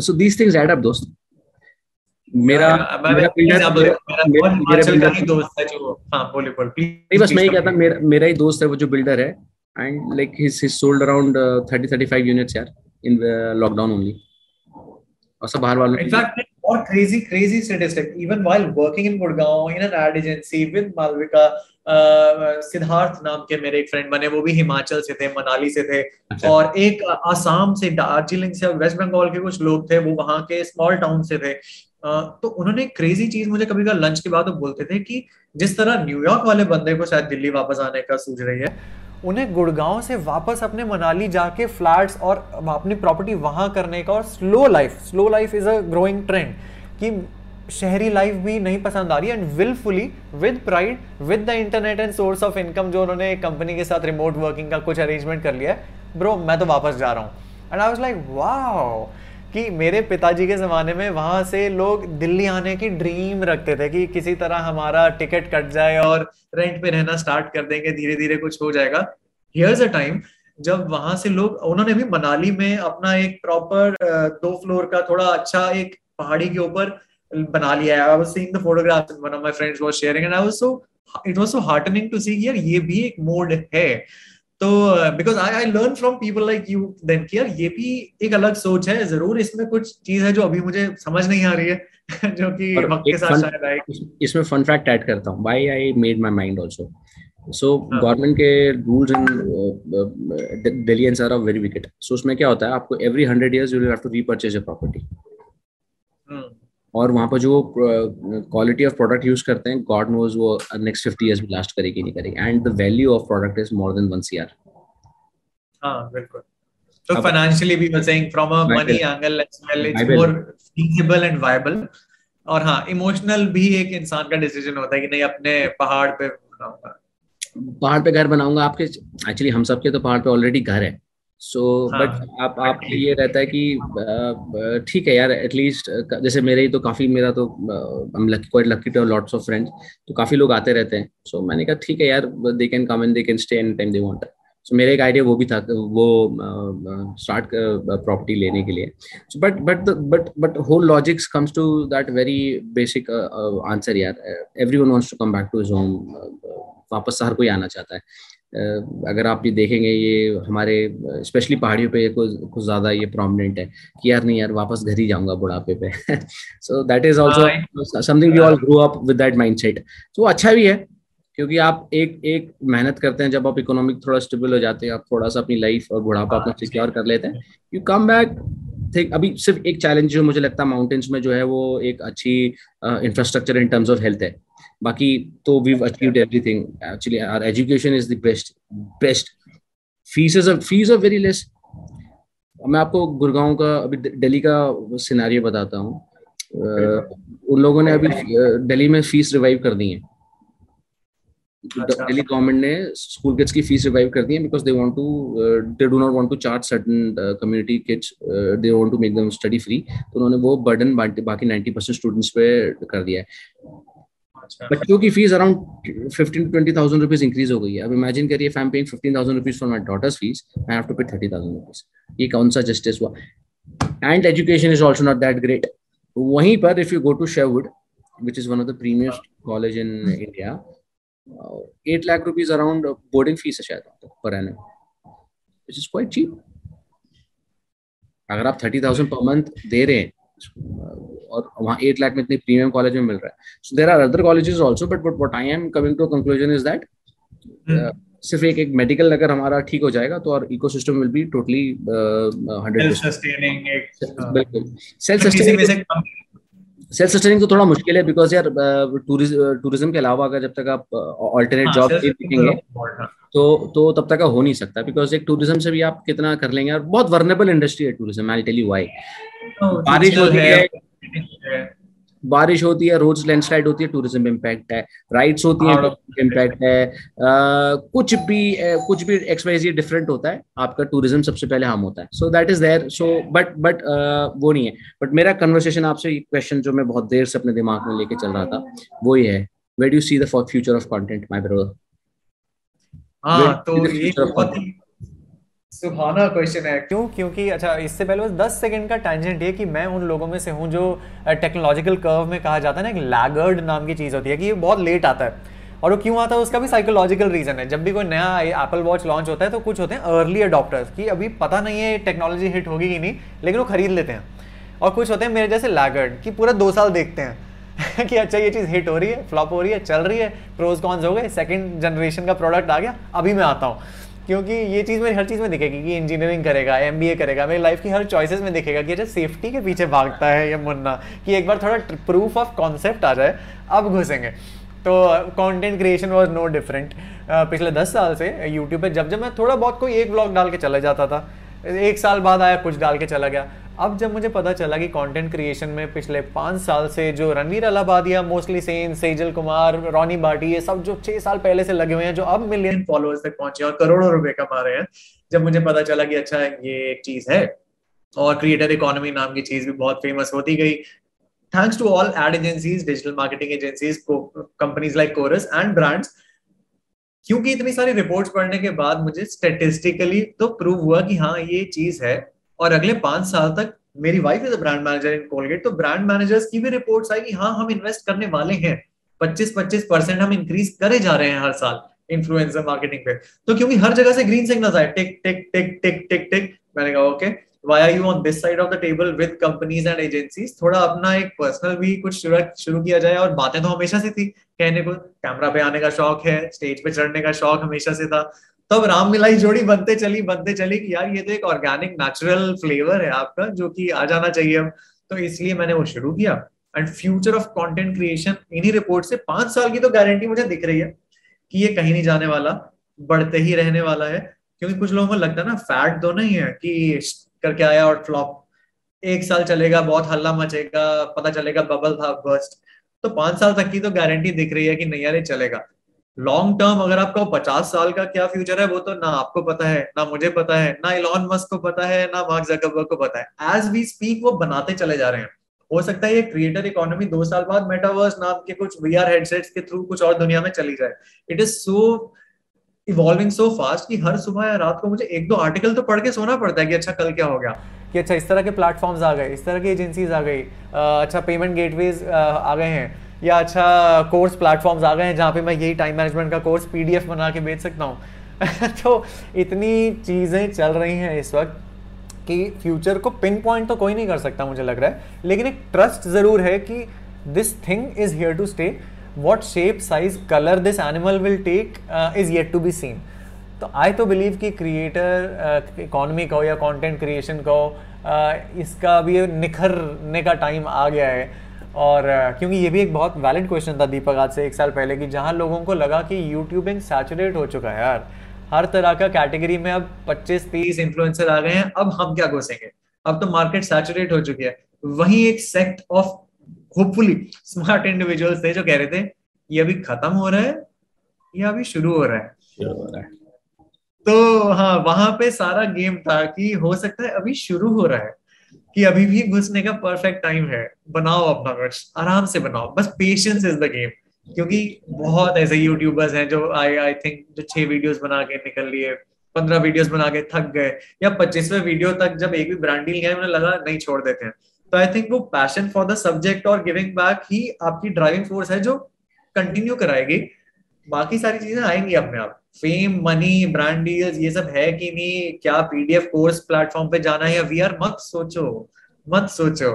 so these things add up दोस्त। मेरा मेरा बिल्डर मेरा दोस्त है हाँ बस मैं ही कहता मेरा मेरा ही दोस्त है वो जो बिल्डर है। And like he sold around 30 35 units यार इन लॉकडाउन ओनली और सब बाहर वालों इनफैक्ट और crazy crazy statistic even while working in Gurgaon in an ad agency with Malvika Siddharth नाम के मेरे एक फ्रेंड बने वो भी हिमाचल से थे मनाली से थे। अच्छा। और एक आसाम से दार्जिलिंग से वेस्ट बंगाल के कुछ लोग थे वो वहाँ के स्मॉल टाउन से थे। तो उन्होंने क्रेजी चीज़ मुझे कभी कभी लंच के बाद वो बोलते थे कि जिस तरह न्यूयॉर्क वाले बंदे को शायद दिल्ली वापस आने का सूझ रही है। उन्हें गुड़गांव से वापस अपने मनाली जाके फ्लैट्स और अपनी प्रॉपर्टी वहाँ करने का और slow life slow life is a growing trend कि शहरी लाइफ भी नहीं पसंद आ रही and wilfully with pride with the internet and source of income जो उन्होंने कंपनी के साथ रिमोट वर्किंग का कुछ अरेंजमेंट कर लिया है ब्रो मैं तो वापस जा रहा हूँ। And I was like wow कि मेरे पिताजी के ज़माने में वहाँ से लोग दिल्ली आने की ड्रीम रखते थे कि किसी तरह हमारा टिकट कट जाए और रेंट पे रहना स्टार्ट कर देंगे धीरे धीरे कुछ हो जाएगा। हियर्स अ टाइम जब वहाँ से लोग, उन्होंने भी मनाली में अपना एक प्रॉपर दो फ्लोर का थोड़ा अच्छा एक पहाड़ी के ऊपर बना लिया है। I was seeing the photographs one of my friends was sharing and I was so it was so heartening to see यार ये भी एक मोड है। तो because I I learn from people like you then कि यार ये भी एक अलग सोच है ज़रूर इसमें कुछ चीज़ है जो अभी मुझे समझ नहीं आ रही है जो कि वक्त के साथ शायद आएगी इसमें फन फैक्ट ऐड करता हूँ why I made my mind also so government के rules in Delhi NCR are very wicked so उसमें क्या होता है आपको every hundred years you will have to repurchase a property और वहाँ पर जो क्वालिटी ऑफ़ प्रोडक्ट यूज़ करते हैं गॉड नोज़ वो नेक्स्ट फिफ्टी ईयर्स में लास्ट करेगी नहीं करेगी। And the value of product is more than one CR हाँ बिल्कुल। तो फाइनेंशियली भी मैं saying from a money angle as well it's more feasible and viable और हाँ इमोशनल भी एक इंसान का डिसीज़न होता है कि नहीं अपने पहाड़ पे पहाड़ पे घर बनाऊँगा आपके एक्चुअली हम सबके तो पहाड़ पे ऑलरेडी घर है। सो so, बट हाँ, आप आप ये रहता है कि ठीक है यार एटलीस्ट जैसे मेरे ही तो काफ़ी मेरा तो हम lucky quite lucky to lots of friends तो काफ़ी लोग आते रहते हैं। सो so, मैंने कहा ठीक है यार they can come and they can stay any time they want so मेरा एक आइडिया वो भी था वो स्टार्ट प्रॉपर्टी लेने के लिए। But but but but whole logics comes to that very basic answer यार। Everyone wants to come back to his home वापस हर कोई आना चाहता है। अगर आप ये देखेंगे ये हमारे स्पेशली पहाड़ियों पे कुछ कुछ ज़्यादा ये प्रोमिनेंट है कि यार नहीं यार वापस घर ही जाऊँगा बुढ़ापे पे। So that is also something we all grow up with that mindset तो अच्छा भी है क्योंकि आप एक एक मेहनत करते हैं जब आप इकोनॉमिक थोड़ा स्टेबल हो जाते हैं आप थोड़ा सा अपनी लाइफ और बुढ़ापा अपना सिक्योर कर लेते हैं यू कम बैक थिंक अभी सिर्फ़ एक चैलेंज जो मुझे लगता है माउंटेन्स में जो है वो एक अच्छी infrastructure in terms of health है। बाकी तो we achieved everything actually our education is the best best fees is fees of very less मैं आपको गुड़गांव का अभी दिल्ली का सिनारियो बताता हूँ। उन लोगों ने अभी दिल्ली में फ़ीस रिवाइव कर दी है। दिल्ली गवर्नमेंट ने स्कूल किड्स की फ़ीस रिवाइव कर दी है because they want to they do not want to charge certain community kids they want to make them study free तो उन्होंने वो बर्डन बाकी 90 परसेंट स्टूडेंट्स पे कर दिया है। बच्चों की fees around fifteen twenty thousand rupees increase हो गई है। अब इमेजिन करिए I am fifteen thousand rupees for my daughter's fees I have to pay thirty thousand rupees ये कौन सा जस्टिस हुआ? And education is also not that great वहीं पर if you go to Sherwood which is one of the premiest college in India eight lakh rupees around boarding fees है शायद per annum which is quite cheap अगर आप thirty thousand per month दे रहे हैं और वहाँ एट लाख में इतने प्रीमियम कॉलेज में मिल रहा है। So there are other colleges also but but what I am coming to conclusion is that सिर्फ़ एक एक मेडिकल अगर हमारा ठीक हो जाएगा तो और ecosystem will be totally hundred बिल्कुल। सेल्फ सस्टेनिंग सेल्फ सस्टेनिंग तो थोड़ा मुश्किल है बिकॉज़ यार टूरिज़्म के अलावा अगर जब तक आप ऑल्टरनेट जॉब देखेंगे तो तो तब तक हो नहीं सकता। बिकॉज़ एक टूरिज़्म से भी आप कितना कर लेंगे और बहुत वर्नेबल इंडस्ट्री है tourism I tell you why बारिश होती है बारिश होती है रोज लैंडस्लाइड होती है टूरिज़्म इम्पैक्ट है राइड्स होती है इम्पैक्ट है। आ, कुछ भी कुछ भी एक्सवाइजी डिफरेंट होता है आपका टूरिज़्म सबसे पहले हम होता है। So that is there so but but वो नहीं है। बट मेरा कन्वर्सेशन आपसे क्वेश्चन जो मैं बहुत देर से अपने दिमाग में लेके चल रहा था वो ही। है where you see the future of content my brother हाँ तो ये बहुत ही सुहाना क्वेश्चन है। क्यों? क्योंकि अच्छा इससे पहले बस 10 सेकंड का टेंजेंट ये कि मैं उन लोगों में से हूँ जो टेक्नोलॉजिकल कर्व में कहा जाता है ना एक लैगर्ड नाम की चीज़ होती है कि ये बहुत लेट आता है। और वो क्यों आता है? उसका भी साइकोलॉजिकल रीजन है। जब भी कोई नया एप्पल वॉच लॉन्च होता है तो कुछ होते हैं अर्ली अडॉप्टर्स कि अभी पता नहीं है टेक्नोलॉजी हिट होगी कि नहीं, लेकिन वो खरीद लेते हैं। और कुछ होते हैं मेरे जैसे लैगर्ड कि पूरा दो साल देखते हैं कि अच्छा ये चीज़ हिट हो रही है फ्लॉप हो रही है, चल रही है प्रोज कॉन्स हो गए सेकेंड जनरेशन का प्रोडक्ट आ गया, अभी मैं आता हूँ। क्योंकि ये चीज़ मेरी हर चीज़ में दिखेगी कि इंजीनियरिंग करेगा एमबीए करेगा, मेरी लाइफ की हर चॉइसेस में दिखेगा कि अच्छा सेफ्टी के पीछे भागता है ये मुन्ना, कि एक बार थोड़ा प्रूफ ऑफ़ कॉन्सेप्ट आ जाए, अब घुसेंगे। तो content creation was no different पिछले दस साल से यूट्यूब पे जब जब मैं थोड़ा बहुत कोई एक ब्लॉग डाल के चला जाता था, एक साल बाद आया, कुछ डाल के चला गया। अब जब मुझे पता चला कि कंटेंट क्रिएशन में पिछले पाँच साल से जो रणवीर अलाबादिया मोस्टली सेन सेजल कुमार रोनी बाटी ये सब जो छह साल पहले से लगे हुए हैं, जो अब मिलियन फॉलोअर्स तक पहुँचे और करोड़ों रुपए कमा रहे हैं, जब मुझे पता चला कि अच्छा ये एक चीज़ है। और क्रिएटर इकोनॉमी नाम की चीज़ भी बहुत फ़ेमस होती गई। Thanks to all ad agencies digital marketing agencies companies like Chorus and brands क्योंकि इतनी सारी रिपोर्ट्स पढ़ने के बाद मुझे स्टेटिस्टिकली तो प्रूव हुआ कि हाँ ये चीज़ है। और अगले पाँच साल तक मेरी wife is a brand manager in Colgate तो ब्रांड मैनेजर्स की भी रिपोर्ट्स आई कि हाँ हम इन्वेस्ट करने वाले हैं। 25-25 परसेंट हम इंक्रीज करे जा रहे हैं हर साल इन्फ्लुएंसर मार्केटिंग पे। तो क्योंकि हर जगह से ग्रीन सिग्नल्स आए टिक टिक टिक टिक टिक टिक मैंने कहा okay why are you on this side of the table with companies and agencies थोड़ा अपना एक पर्सनल भी कुछ शुरू किया जाए, और बातें तो हमेशा से थी। कहने को, कैमरा पे आने का शौक है स्टेज पे चढ़ने का शौक हमेशा से था। तब राम मिलाई जोड़ी बनते चली बनते चली कि यार ये तो एक ऑर्गेनिक नेचुरल फ्लेवर है आपका, जो कि आ जाना चाहिए अब। तो इसलिए मैंने वो शुरू किया। And future of content creation इन्हीं रिपोर्ट से पाँच साल की तो गारंटी मुझे दिख रही है कि ये कहीं नहीं जाने वाला, बढ़ते ही रहने वाला है। क्योंकि कुछ लोगों को लगता है ना फैट तो नहीं है कि करके आया और फ्लॉप एक साल चलेगा, बहुत हल्ला मचेगा, पता चलेगा बबल था बस्ट तो पाँच साल तक की तो गारंटी दिख रही है कि नहीं यार, ये चलेगा। लॉन्ग टर्म अगर आपका पचास साल का क्या फ्यूचर है, वो तो ना आपको पता है, ना मुझे पता है, ना इलॉन मस्क को पता है, ना मार्क जकरबर्ग को पता है। एज वी स्पीक वो बनाते चले जा रहे हैं। हो सकता है ये क्रिएटर इकोनॉमी दो साल बाद मेटावर्स नाम के कुछ वी आर हेडसेट्स के थ्रू कुछ और दुनिया में चली जाए। It is so evolving so fast कि हर सुबह या रात को मुझे एक दो आर्टिकल तो पढ़ के सोना पड़ता है कि अच्छा कल क्या हो गया। कि अच्छा इस तरह के प्लेटफॉर्म्स आ गए, इस तरह की एजेंसीज आ गई अच्छा पेमेंट गेटवेज आ गए हैं। या अच्छा कोर्स प्लेटफॉर्म्स आ गए हैं जहाँ पे मैं यही टाइम मैनेजमेंट का कोर्स पीडीएफ बना के बेच सकता हूँ। तो इतनी चीज़ें चल रही हैं इस वक्त कि फ्यूचर को पिन पॉइंट तो कोई नहीं कर सकता मुझे लग रहा है। लेकिन एक ट्रस्ट ज़रूर है कि this thing is here to stay what shape size colour this animal will take is yet to be seen तो आई तो बिलीव कि क्रिएटर इकोनॉमी कहो या कंटेंट क्रिएशन कहो uh, इसका अभी निखरने का टाइम आ गया है। और क्योंकि ये भी एक बहुत वैलिड क्वेश्चन था दीपक आज से एक साल पहले कि जहाँ लोगों को लगा कि यूट्यूबिंग सैचुरेट हो चुका है यार हर तरह का कैटेगरी में अब 25 30 इन्फ्लुएंसर आ गए हैं अब हम क्या घुसेंगे? अब तो मार्केट सैचुरेट हो चुकी है। वही एक sect of hopefully smart individuals थे जो कह रहे थे ये अभी खत्म हो रहा है या अभी शुरू हो रहा है। तो हाँ वहाँ पे सारा गेम था कि हो सकता है अभी शुरू हो रहा है। कि अभी भी घुसने का परफेक्ट टाइम है। बनाओ अपना कुछ आराम से बनाओ। बस पेशेंस इज़ द गेम क्योंकि बहुत ऐसे यूट्यूबर्स हैं जो आई आई थिंक जो छह वीडियोस बना के निकल लिए, पंद्रह वीडियोस बना के थक गए, या पच्चीसवें वीडियो तक जब एक भी ब्रांड डील गया उन्हें लगा नहीं छोड़ देते हैं। तो आई थिंक वो पैशन फॉर द सब्जेक्ट और गिविंग बैक ही आपकी ड्राइविंग फोर्स है जो कंटिन्यू कराएगी। बाकी सारी चीज़ें आएँगी अपने आप। फेम मनी ब्रांड डील्स ये सब है कि नहीं? क्या पीडीएफ कोर्स प्लेटफॉर्म पे जाना है? या वीआर मत सोचो मत सोचो।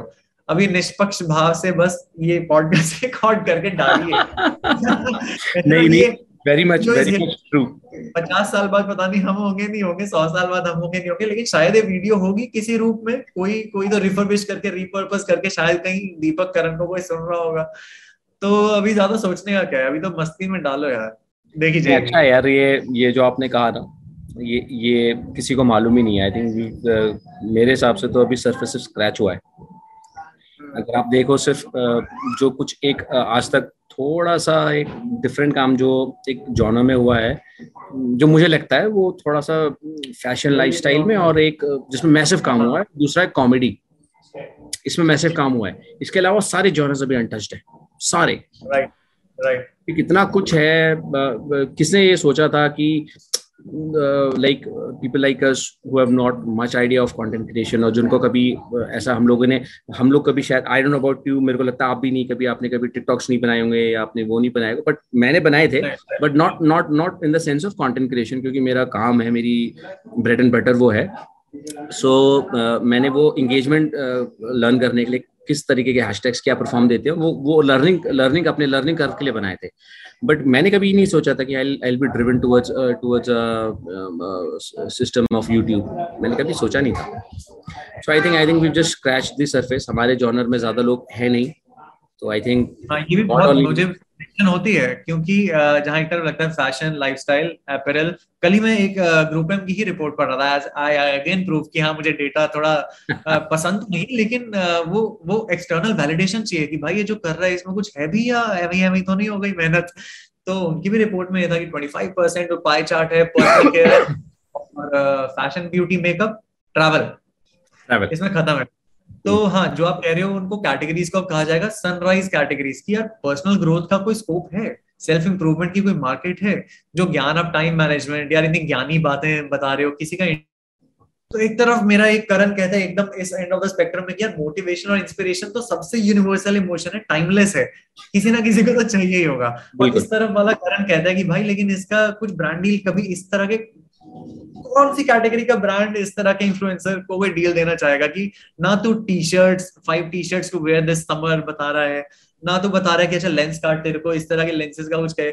अभी निष्पक्ष भाव से बस ये पॉडकास्ट रिकॉर्ड करके डालिए। नहीं नहीं very much very much true पचास साल बाद पता नहीं हम होंगे नहीं होंगे सौ साल बाद हम होंगे नहीं होंगे लेकिन शायद ये वीडियो होगी किसी रूप में कोई कोई तो रिफर्बिश करके रिपर्पस करके शायद कहीं दीपक करण को कोई सुन रहा होगा। तो अभी ज़्यादा सोचने का क्या है? अभी तो मस्ती में डालो यार। देखी जाए अच्छा यार ये ये जो आपने कहा ना ये ये किसी को मालूम ही नहीं है। आई थिंक uh, मेरे हिसाब से तो अभी सरफेस स्क्रैच हुआ है। अगर आप देखो सिर्फ़ uh, जो कुछ एक uh, आज तक थोड़ा सा एक डिफरेंट काम जो एक जॉनर में हुआ है जो मुझे लगता है वो थोड़ा सा फ़ैशन लाइफस्टाइल में और एक जिसमें मैसिव काम हुआ है दूसरा है कॉमेडी इसमें मैसिव काम हुआ है। इसके अलावा सारे जॉनर्स अभी अनटच्ड है। सारे। राइट राइट कितना कुछ है किसने ये सोचा था कि like people like us who have not much idea of content creation और जिनको कभी ऐसा हम लोगों ने हम लोग कभी शायद I don't know about you मेरे को लगता है आप भी नहीं कभी आपने कभी टिकटॉक्स नहीं बनाए होंगे या आपने वो नहीं बनाए बट मैंने बनाए थे but not not not in the sense of content creation क्योंकि मेरा काम है मेरी ब्रेड एंड बटर वो है। सो so, uh, मैंने वो इंगेजमेंट लर्न uh, करने के लिए किस तरीके के हैशटैग्स क्या परफॉर्म देते हैं वो वो लर्निंग लर्निंग अपने लर्निंग कर्व के लिए बनाए थे। बट मैंने कभी नहीं सोचा था कि I I be driven towards towards system of YouTube मैंने कभी सोचा नहीं था। So I think I think we just crash the surface हमारे जॉनर में ज़्यादा लोग हैं नहीं। तो आई थिंक मुझे होती है क्योंकि जहाँ एक तरफ़ लगता है फ़ैशन लाइफस्टाइल अपैरल कल ही मैं एक ग्रुप एम की ही रिपोर्ट पढ़ रहा था आई अगेन प्रूफ कि हाँ मुझे डेटा थोड़ा पसंद नहीं लेकिन वो वो एक्सटर्नल वैलिडेशन चाहिए कि भाई ये जो कर रहा है इसमें कुछ है भी या एवं एवं तो नहीं हो गई मेहनत? तो उनकी भी रिपोर्ट में ये था कि 25 परसेंट जो पाई चार्ट है पर्सनल केयर और फ़ैशन ब्यूटी मेकअप ट्रैवल इसमें खत्म है। तो हम्म। हाँ जो आप कह रहे हो उनको कैटेगरीज को कहा जाएगा सनराइज कैटेगरीज की। यार पर्सनल ग्रोथ का कोई स्कोप है? सेल्फ इंप्रूवमेंट की कोई मार्केट है? जो ज्ञान आप टाइम मैनेजमेंट यार इतनी ज्ञानी बातें बता रहे हो किसी का तो एक तरफ़ मेरा एक करण कहता है एकदम इस एंड ऑफ़ द स्पेक्ट्रम में यार मोटिवेशन और इंस्पिरेशन तो सबसे यूनिवर्सल इमोशन है टाइमलेस है। किसी ना किसी को तो चाहिए ही होगा। और इस तरफ़ वाला करण कहता है कि भाई लेकिन इसका कुछ ब्रांड डील कभी इस तरह के कौन सी कैटेगरी का ब्रांड इस तरह के इन्फ्लुएंसर को कोई डील देना चाहेगा कि ना तो T shirts five T shirts to wear this summer बता रहा है ना तो बता रहा है कि अच्छा लेंस काट तेरे को इस तरह के लेंसेज का कुछ कहे।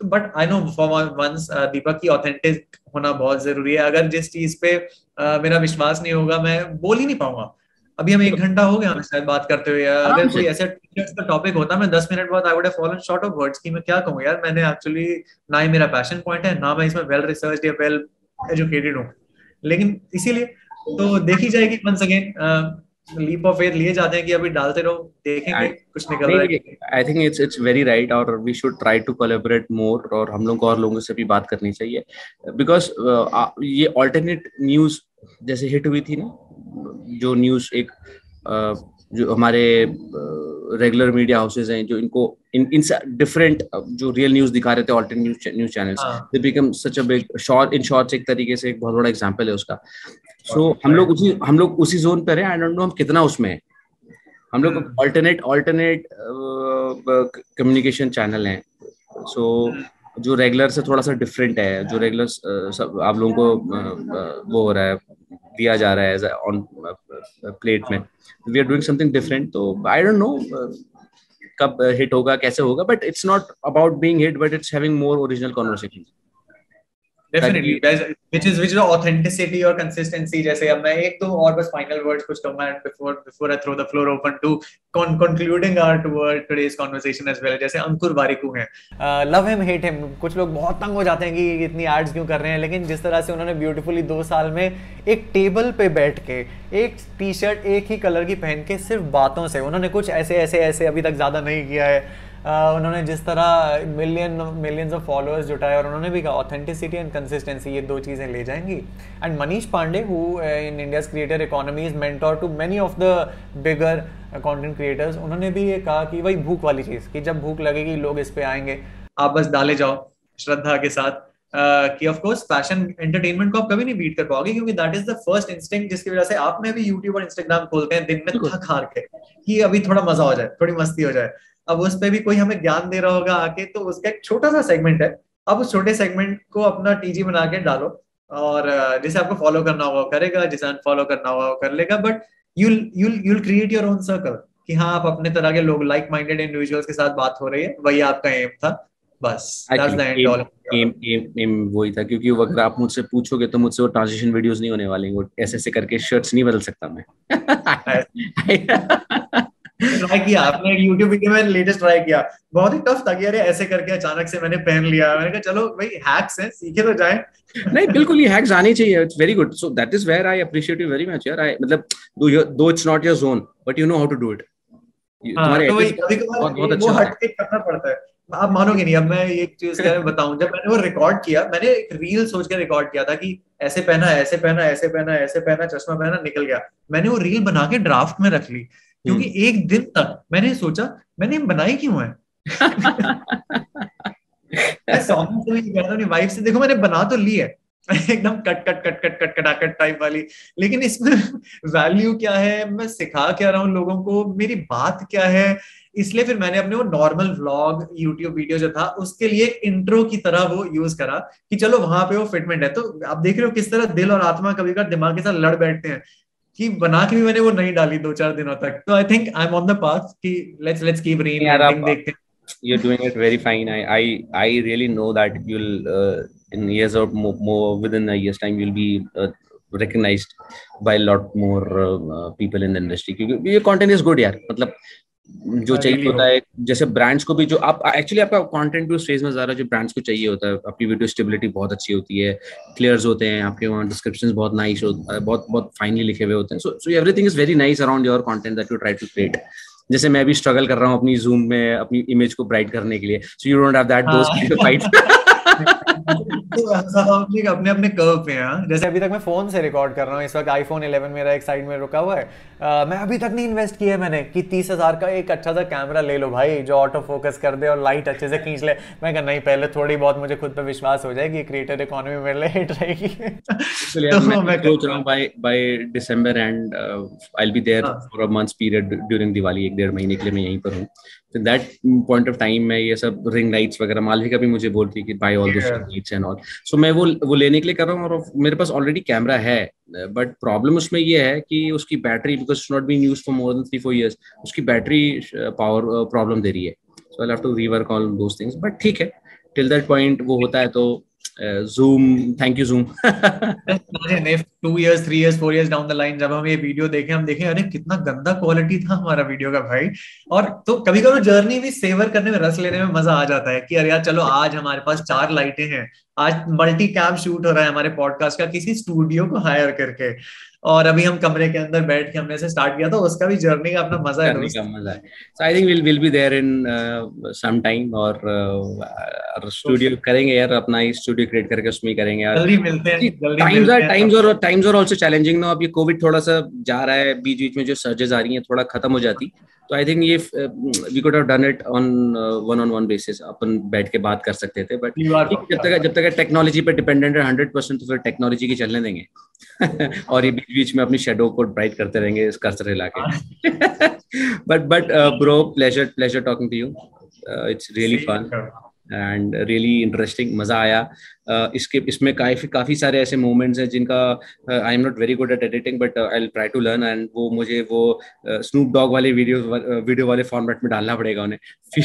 But I know for once Deepak की ऑथेंटिक होना बहुत ज़रूरी है। अगर जिस चीज़ पे uh, मेरा विश्वास नहीं होगा मैं बोल ही नहीं पाऊँगा। अभी हम एक घंटा हो गया हमें शायद बात करते हुए। अगर कोई ऐसा का टॉपिक होता मैं दस मिनट बाद I would fallen short of words कि मैं क्या कहूँ यार मैंने एक्चुअली ना ही मेरा पैशन पॉइंट है ना मैं इसमें वेल रिसर्च या वेल एजुकेटेड हूँ। लेकिन इसीलिए तो देखी जाएगी once again leap of faith लिए जाते हैं कि अभी डालते रहो देखेंगे कुछ निकल रहा है I think it's it's very right और we should try to collaborate more और हम लोग को और लोगों से भी बात करनी चाहिए। बिकॉज़ uh, ये ऑल्टरनेट न्यूज़ जैसे हिट हुई थी ना जो न्यूज़ एक uh, जो हमारे रेगुलर मीडिया हाउसेज हैं जो इनको इन इन डिफरेंट जो रियल न्यूज़ दिखा रहे थे alternate news news channels they become such a big short in shorts एक तरीके से एक बहुत बड़ा एग्जांपल है उसका। सो so, हम लोग उसी हम लोग उसी जोन पर हैं आई डोंट नो हम कितना उसमें हैं। हम लोग ऑल्टरनेट ऑल्टरनेट कम्युनिकेशन चैनल हैं। सो जो रेगुलर से थोड़ा सा डिफरेंट है जो रेगुलर uh, आप लोगों को uh, वो हो रहा है। दिया जा रहा है ऑन प्लेट में। We are doing something different तो आई डोंट नो कब हिट होगा, कैसे होगा but it's not about being hit but it's having more original conversation definitely which is which is authenticity or consistency जैसे अब मैं एक तो और बस final words कुछ कहूँगा before before I throw the floor open to con concluding our toward today's conversation as well जैसे अंकुर वारिकू हैं। लव हिम हेट हिम कुछ लोग बहुत तंग हो जाते हैं कि इतनी एड्स क्यों कर रहे हैं लेकिन जिस तरह से उन्होंने ब्यूटीफुली दो साल में एक टेबल पे बैठ के एक टी शर्ट एक ही कलर की पहन के सिर्फ़ बातों से उन्होंने कुछ ऐसे ऐसे ऐसे अभी तक ज़्यादा नहीं किया है। उन्होंने जिस तरह मिलियन मिलियंस ऑफ़ फॉलोअर्स जुटाए और उन्होंने भी कहा ऑथेंटिसिटी एंड कंसिस्टेंसी ये दो चीज़ें ले जाएँगी। And Manish Pandey who in India's creator economy is mentor to many of the bigger content creators उन्होंने भी ये कहा कि वही भूख वाली चीज़ कि जब भूख लगेगी लोग इस पे आएँगे। आप बस डाले जाओ श्रद्धा के साथ। Uh, कि ऑफ़ कोर्स फ़ैशन एंटरटेनमेंट को आप कभी नहीं बीट कर पाओगे क्योंकि that is the first instinct जिसकी वजह से आप में भी यूट्यूब और इंस्टाग्राम खोलते हैं दिन में थक हार के कि अभी थोड़ा मज़ा हो जाए थोड़ी मस्ती हो जाए। अब उस पर भी कोई हमें ज्ञान दे रहा होगा आके तो उसका एक छोटा सा सेगमेंट है। अब उस छोटे सेगमेंट को अपना टीजी बना के डालो। और जिसे आपको फॉलो करना होगा करेगा जिसे अनफॉलो करना होगा कर लेगा। But you'll you'll you'll create your own circle कि हाँ आप अपने तरह के लोग लाइक माइंडेड इंडिविजुअल्स के साथ बात हो रही है। वही आपका एम था। बस। एम एम एम वही था। क्योंकि अगर आप मुझसे पूछोगे तो मुझसे वो ट्रांजिशन वीडियोस नहीं होने वाले। वो ऐसे ऐसे करके शर्ट्स नहीं बदल सकता मैं। ट्राई किया आपने एक YouTube वीडियो में लेटेस्ट ट्राई किया। बहुत ही टफ था कि अरे ऐसे करके अचानक से मैंने पहन लिया। मैंने कहा चलो भाई हैक्स हैं सीखे तो जाए। नहीं बिल्कुल ये हैक्स आने चाहिए। It's very good so that is where I appreciate you very much यार। आई मतलब though it's not your zone but you know how to do it तुम्हारे तो कभार वो हट के करना पड़ता है। आप मानोगे नहीं अब मैं एक चीज़ बताऊँ। जब मैंने वो रिकॉर्ड किया मैंने एक रील सोच के रिकॉर्ड किया था कि ऐसे पहना ऐसे पहना ऐसे पहना ऐसे पहना चश्मा पहना निकल गया। मैंने वो रील बना के ड्राफ्ट में रख ली। क्योंकि हम्म। एक दिन तक मैंने सोचा मैंने बनाई क्यों है? वाइफ से देखो मैंने बना तो ली है। एकदम cut cut cut cut cut कटाकट type वाली। लेकिन इसमें वैल्यू क्या है? मैं सिखा क्या रहा हूँ लोगों को? मेरी बात क्या है? इसलिए फिर मैंने अपने वो नॉर्मल व्लॉग यूट्यूब वीडियो जो था उसके लिए इंट्रो की तरह वो यूज़ करा कि चलो वहाँ पे वो फिटमेंट है। तो आप देख रहे हो किस तरह दिल और आत्मा कभी कभी दिमाग के साथ लड़ बैठते हैं। कि बना के भी मैंने वो नहीं डाली दो चार दिनों तक तो I think I am on the path कि लेट्स लेट्स कीप रीइंवेंटिंग देखते हैं you're doing it very fine i i i really know that you'll uh, in years or more, more within a year's time you'll be uh, recognized by a lot more uh, uh people in the industry क्योंकि ये content is good yaar मतलब जो चाहिए होता है। जैसे brands को भी जो आप एक्चुअली आपका कंटेंट भी उस फ़ेज़ में ज़्यादा जो ब्रांड्स को चाहिए होता है। आपकी वीडियो स्टेबिलिटी बहुत अच्छी होती है क्लियर्स होते हैं आपके वहाँ डिस्क्रिप्शन बहुत नाइस होता है बहुत बहुत फाइनली लिखे हुए होते हैं। So so everything is very nice around your content that you try to create जैसे मैं भी स्ट्रगल कर रहा हूँ अपनी जूम में अपनी इमेज को ब्राइट करने के लिए। So you don't have that those fight अपने अपने कर्व पे हैं जैसे अभी तक मैं फ़ोन से रिकॉर्ड कर रहा हूँ इस वक्त आईफोन 11 मेरा एक साइड में रुका हुआ है। आ, मैं अभी तक नहीं इन्वेस्ट किया है मैंने कि तीस हज़ार का एक अच्छा सा कैमरा ले लो भाई जो ऑटो फोकस कर दे और लाइट अच्छे से खींच ले। मैं कहा नहीं पहले थोड़ी बहुत मुझे खुद पे विश्वास हो जाएगी क्रिएटर इकोनॉमी मेरे लिए हिट रहेगी। तो मैं सोच रहा हूँ by by December and I be there for a month's period during Diwali एक डेढ़ महीने के लिए मैं यहीं पर हूँ। तो दैट पॉइंट ऑफ़ टाइम में ये सब रिंग लाइट्स वगैरह मालविका भी मुझे बोलती है कि by all this lights and all so मैं वो वो लेने के लिए कर रहा हूँ और मेरे पास ऑलरेडी कैमरा है बट प्रॉब्लम उसमें ये है कि उसकी battery because not been use for more than three four years उसकी बैटरी पावर प्रॉब्लम दे रही है. So I have to rework on those things but ठीक है. टिल दैट पॉइंट वो होता है तो zoom thank you zoom two years three years four years down the line जब हम ये वीडियो देखें, हम देखें, अरे, कितना गंदा क्वालिटी था हमारा वीडियो का भाई। और तो कभी कभी जर्नी भी सेवर करने में रस लेने में मज़ा आ जाता है कि, अरे यार, चलो आज हमारे पास चार लाइटें हैं आज मल्टी कैम शूट हो रहा है हमारे पॉडकास्ट का किसी स्टूडियो को हायर करके। और अभी हम कमरे के अंदर बैठ के हमने से स्टार्ट किया था उसका भी जर्नी का अपना मज़ा है का मज़ा है। So I think will will be there in some time और स्टूडियो uh, करेंगे यार अपना ही स्टूडियो क्रिएट करके उसमें ही करेंगे यार। जल्दी मिलते हैं जल्दी टाइम्स आर टाइम्स और times are also challenging no. अभी कोविड थोड़ा सा जा रहा है बीच बीच में जो सर्जेस आ रही हैं थोड़ा खत्म हो जाती। तो आई थिंक ये we could have done it on one on one basis अपन बैठ के बात कर सकते थे बट जब तक जब तक टेक्नोलॉजी पे डिपेंडेंट है हंड्रेड परसेंट तो फिर टेक्नोलॉजी की चलने देंगे। और ये बीच बीच में अपनी शेडो को ब्राइट करते रहेंगे इस कर्सर हिला के। But but bro pleasure pleasure talking to you it's really fun and really interesting मज़ा आया। uh, इसके इसमें काफ़ी काफ़ी सारे ऐसे मोमेंट्स हैं जिनका I am not very good at editing but I try to learn and वो मुझे वो स्नूप uh, डॉग वाले वीडियो वीडियो वाले फॉर्मेट में डालना पड़ेगा उन्हें।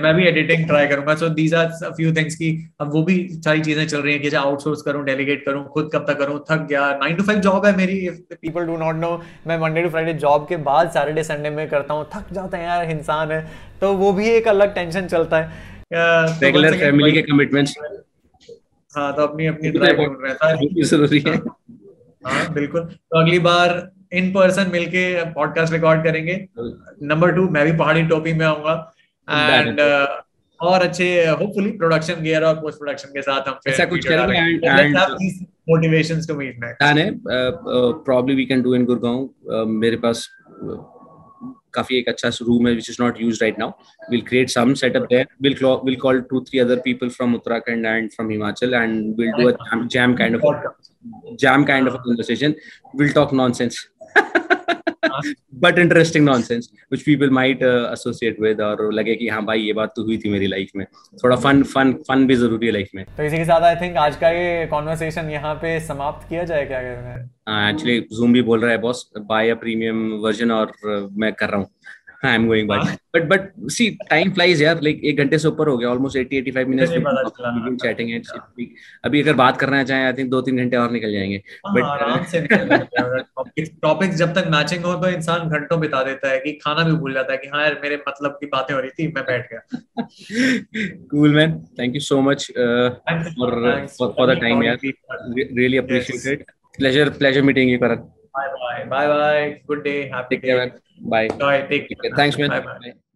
मैं भी एडिटिंग ट्राई करूँगा। So these are few things की अब वो भी सारी चीज़ें चल रही हैं कि आउटसोर्स करूँ डेलीगेट करूँ खुद कब तक करूँ थक गया। 9 टू 5 जॉब है मेरी पीपल डू नॉट नो मैं मंडे टू फ्राइडे जॉब के बाद सैटरडे संडे में करता हूँ। थक जाते हैं यार इंसान है। तो वो भी एक अलग टेंशन चलता है। रेगुलर फैमिली के कमिटमेंट्स हाँ तो अपनी अपनी ड्राइव रहता है। ज़रूरी है। हाँ बिल्कुल। तो अगली बार इन पर्सन मिलके पॉडकास्ट रिकॉर्ड करेंगे। नंबर टू मैं भी पहाड़ी टोपी में आऊँगा। एंड uh, और अच्छे होपफुली प्रोडक्शन गियर और पोस्ट प्रोडक्शन के साथ हम फिर ऐसा कुछ करेंगे and and motivations to meet next probably we can do in Gurgaon मेरे पास काफ़ी एक अच्छा रूम है which is not use right now will create some setup there will will call two three other people from Uttarakhand and from Himachal and will do a jam kind of kind of a conversation. We'll talk nonsense. But interesting nonsense which people might associate with और लगे कि हाँ भाई ये बात तो हुई थी मेरी लाइफ में। थोड़ा फन फन फन भी ज़रूरी है लाइफ में। तो इसी के साथ आई थिंक आज का ये कॉन्वर्सेशन यहाँ पे समाप्त किया जाए क्या कहते हैं? एक्चुअली जूम भी बोल रहा है boss buy a premium version और uh, मैं कर रहा हूँ। I am going bye but but see time flies यार. लाइक एक घंटे से ऊपर हो गया ऑलमोस्ट 80 85 मिनट्स चैटिंग इट्स अभी अगर बात करना चाहें आई थिंक दो तीन घंटे और निकल जाएँगे. बट आराम से टॉपिक जब तक मैचिंग हो तो इंसान घंटों बिता देता है कि खाना भी भूल जाता है कि हाँ यार मेरे मतलब की बातें हो रही थी मैं बैठ गया। Cool man thank you so much for for the time यार. Really appreciate it pleasure pleasure meeting you karan. Bye bye bye bye good day happy take care man bye Bye. Take care. thanks man bye, bye. bye.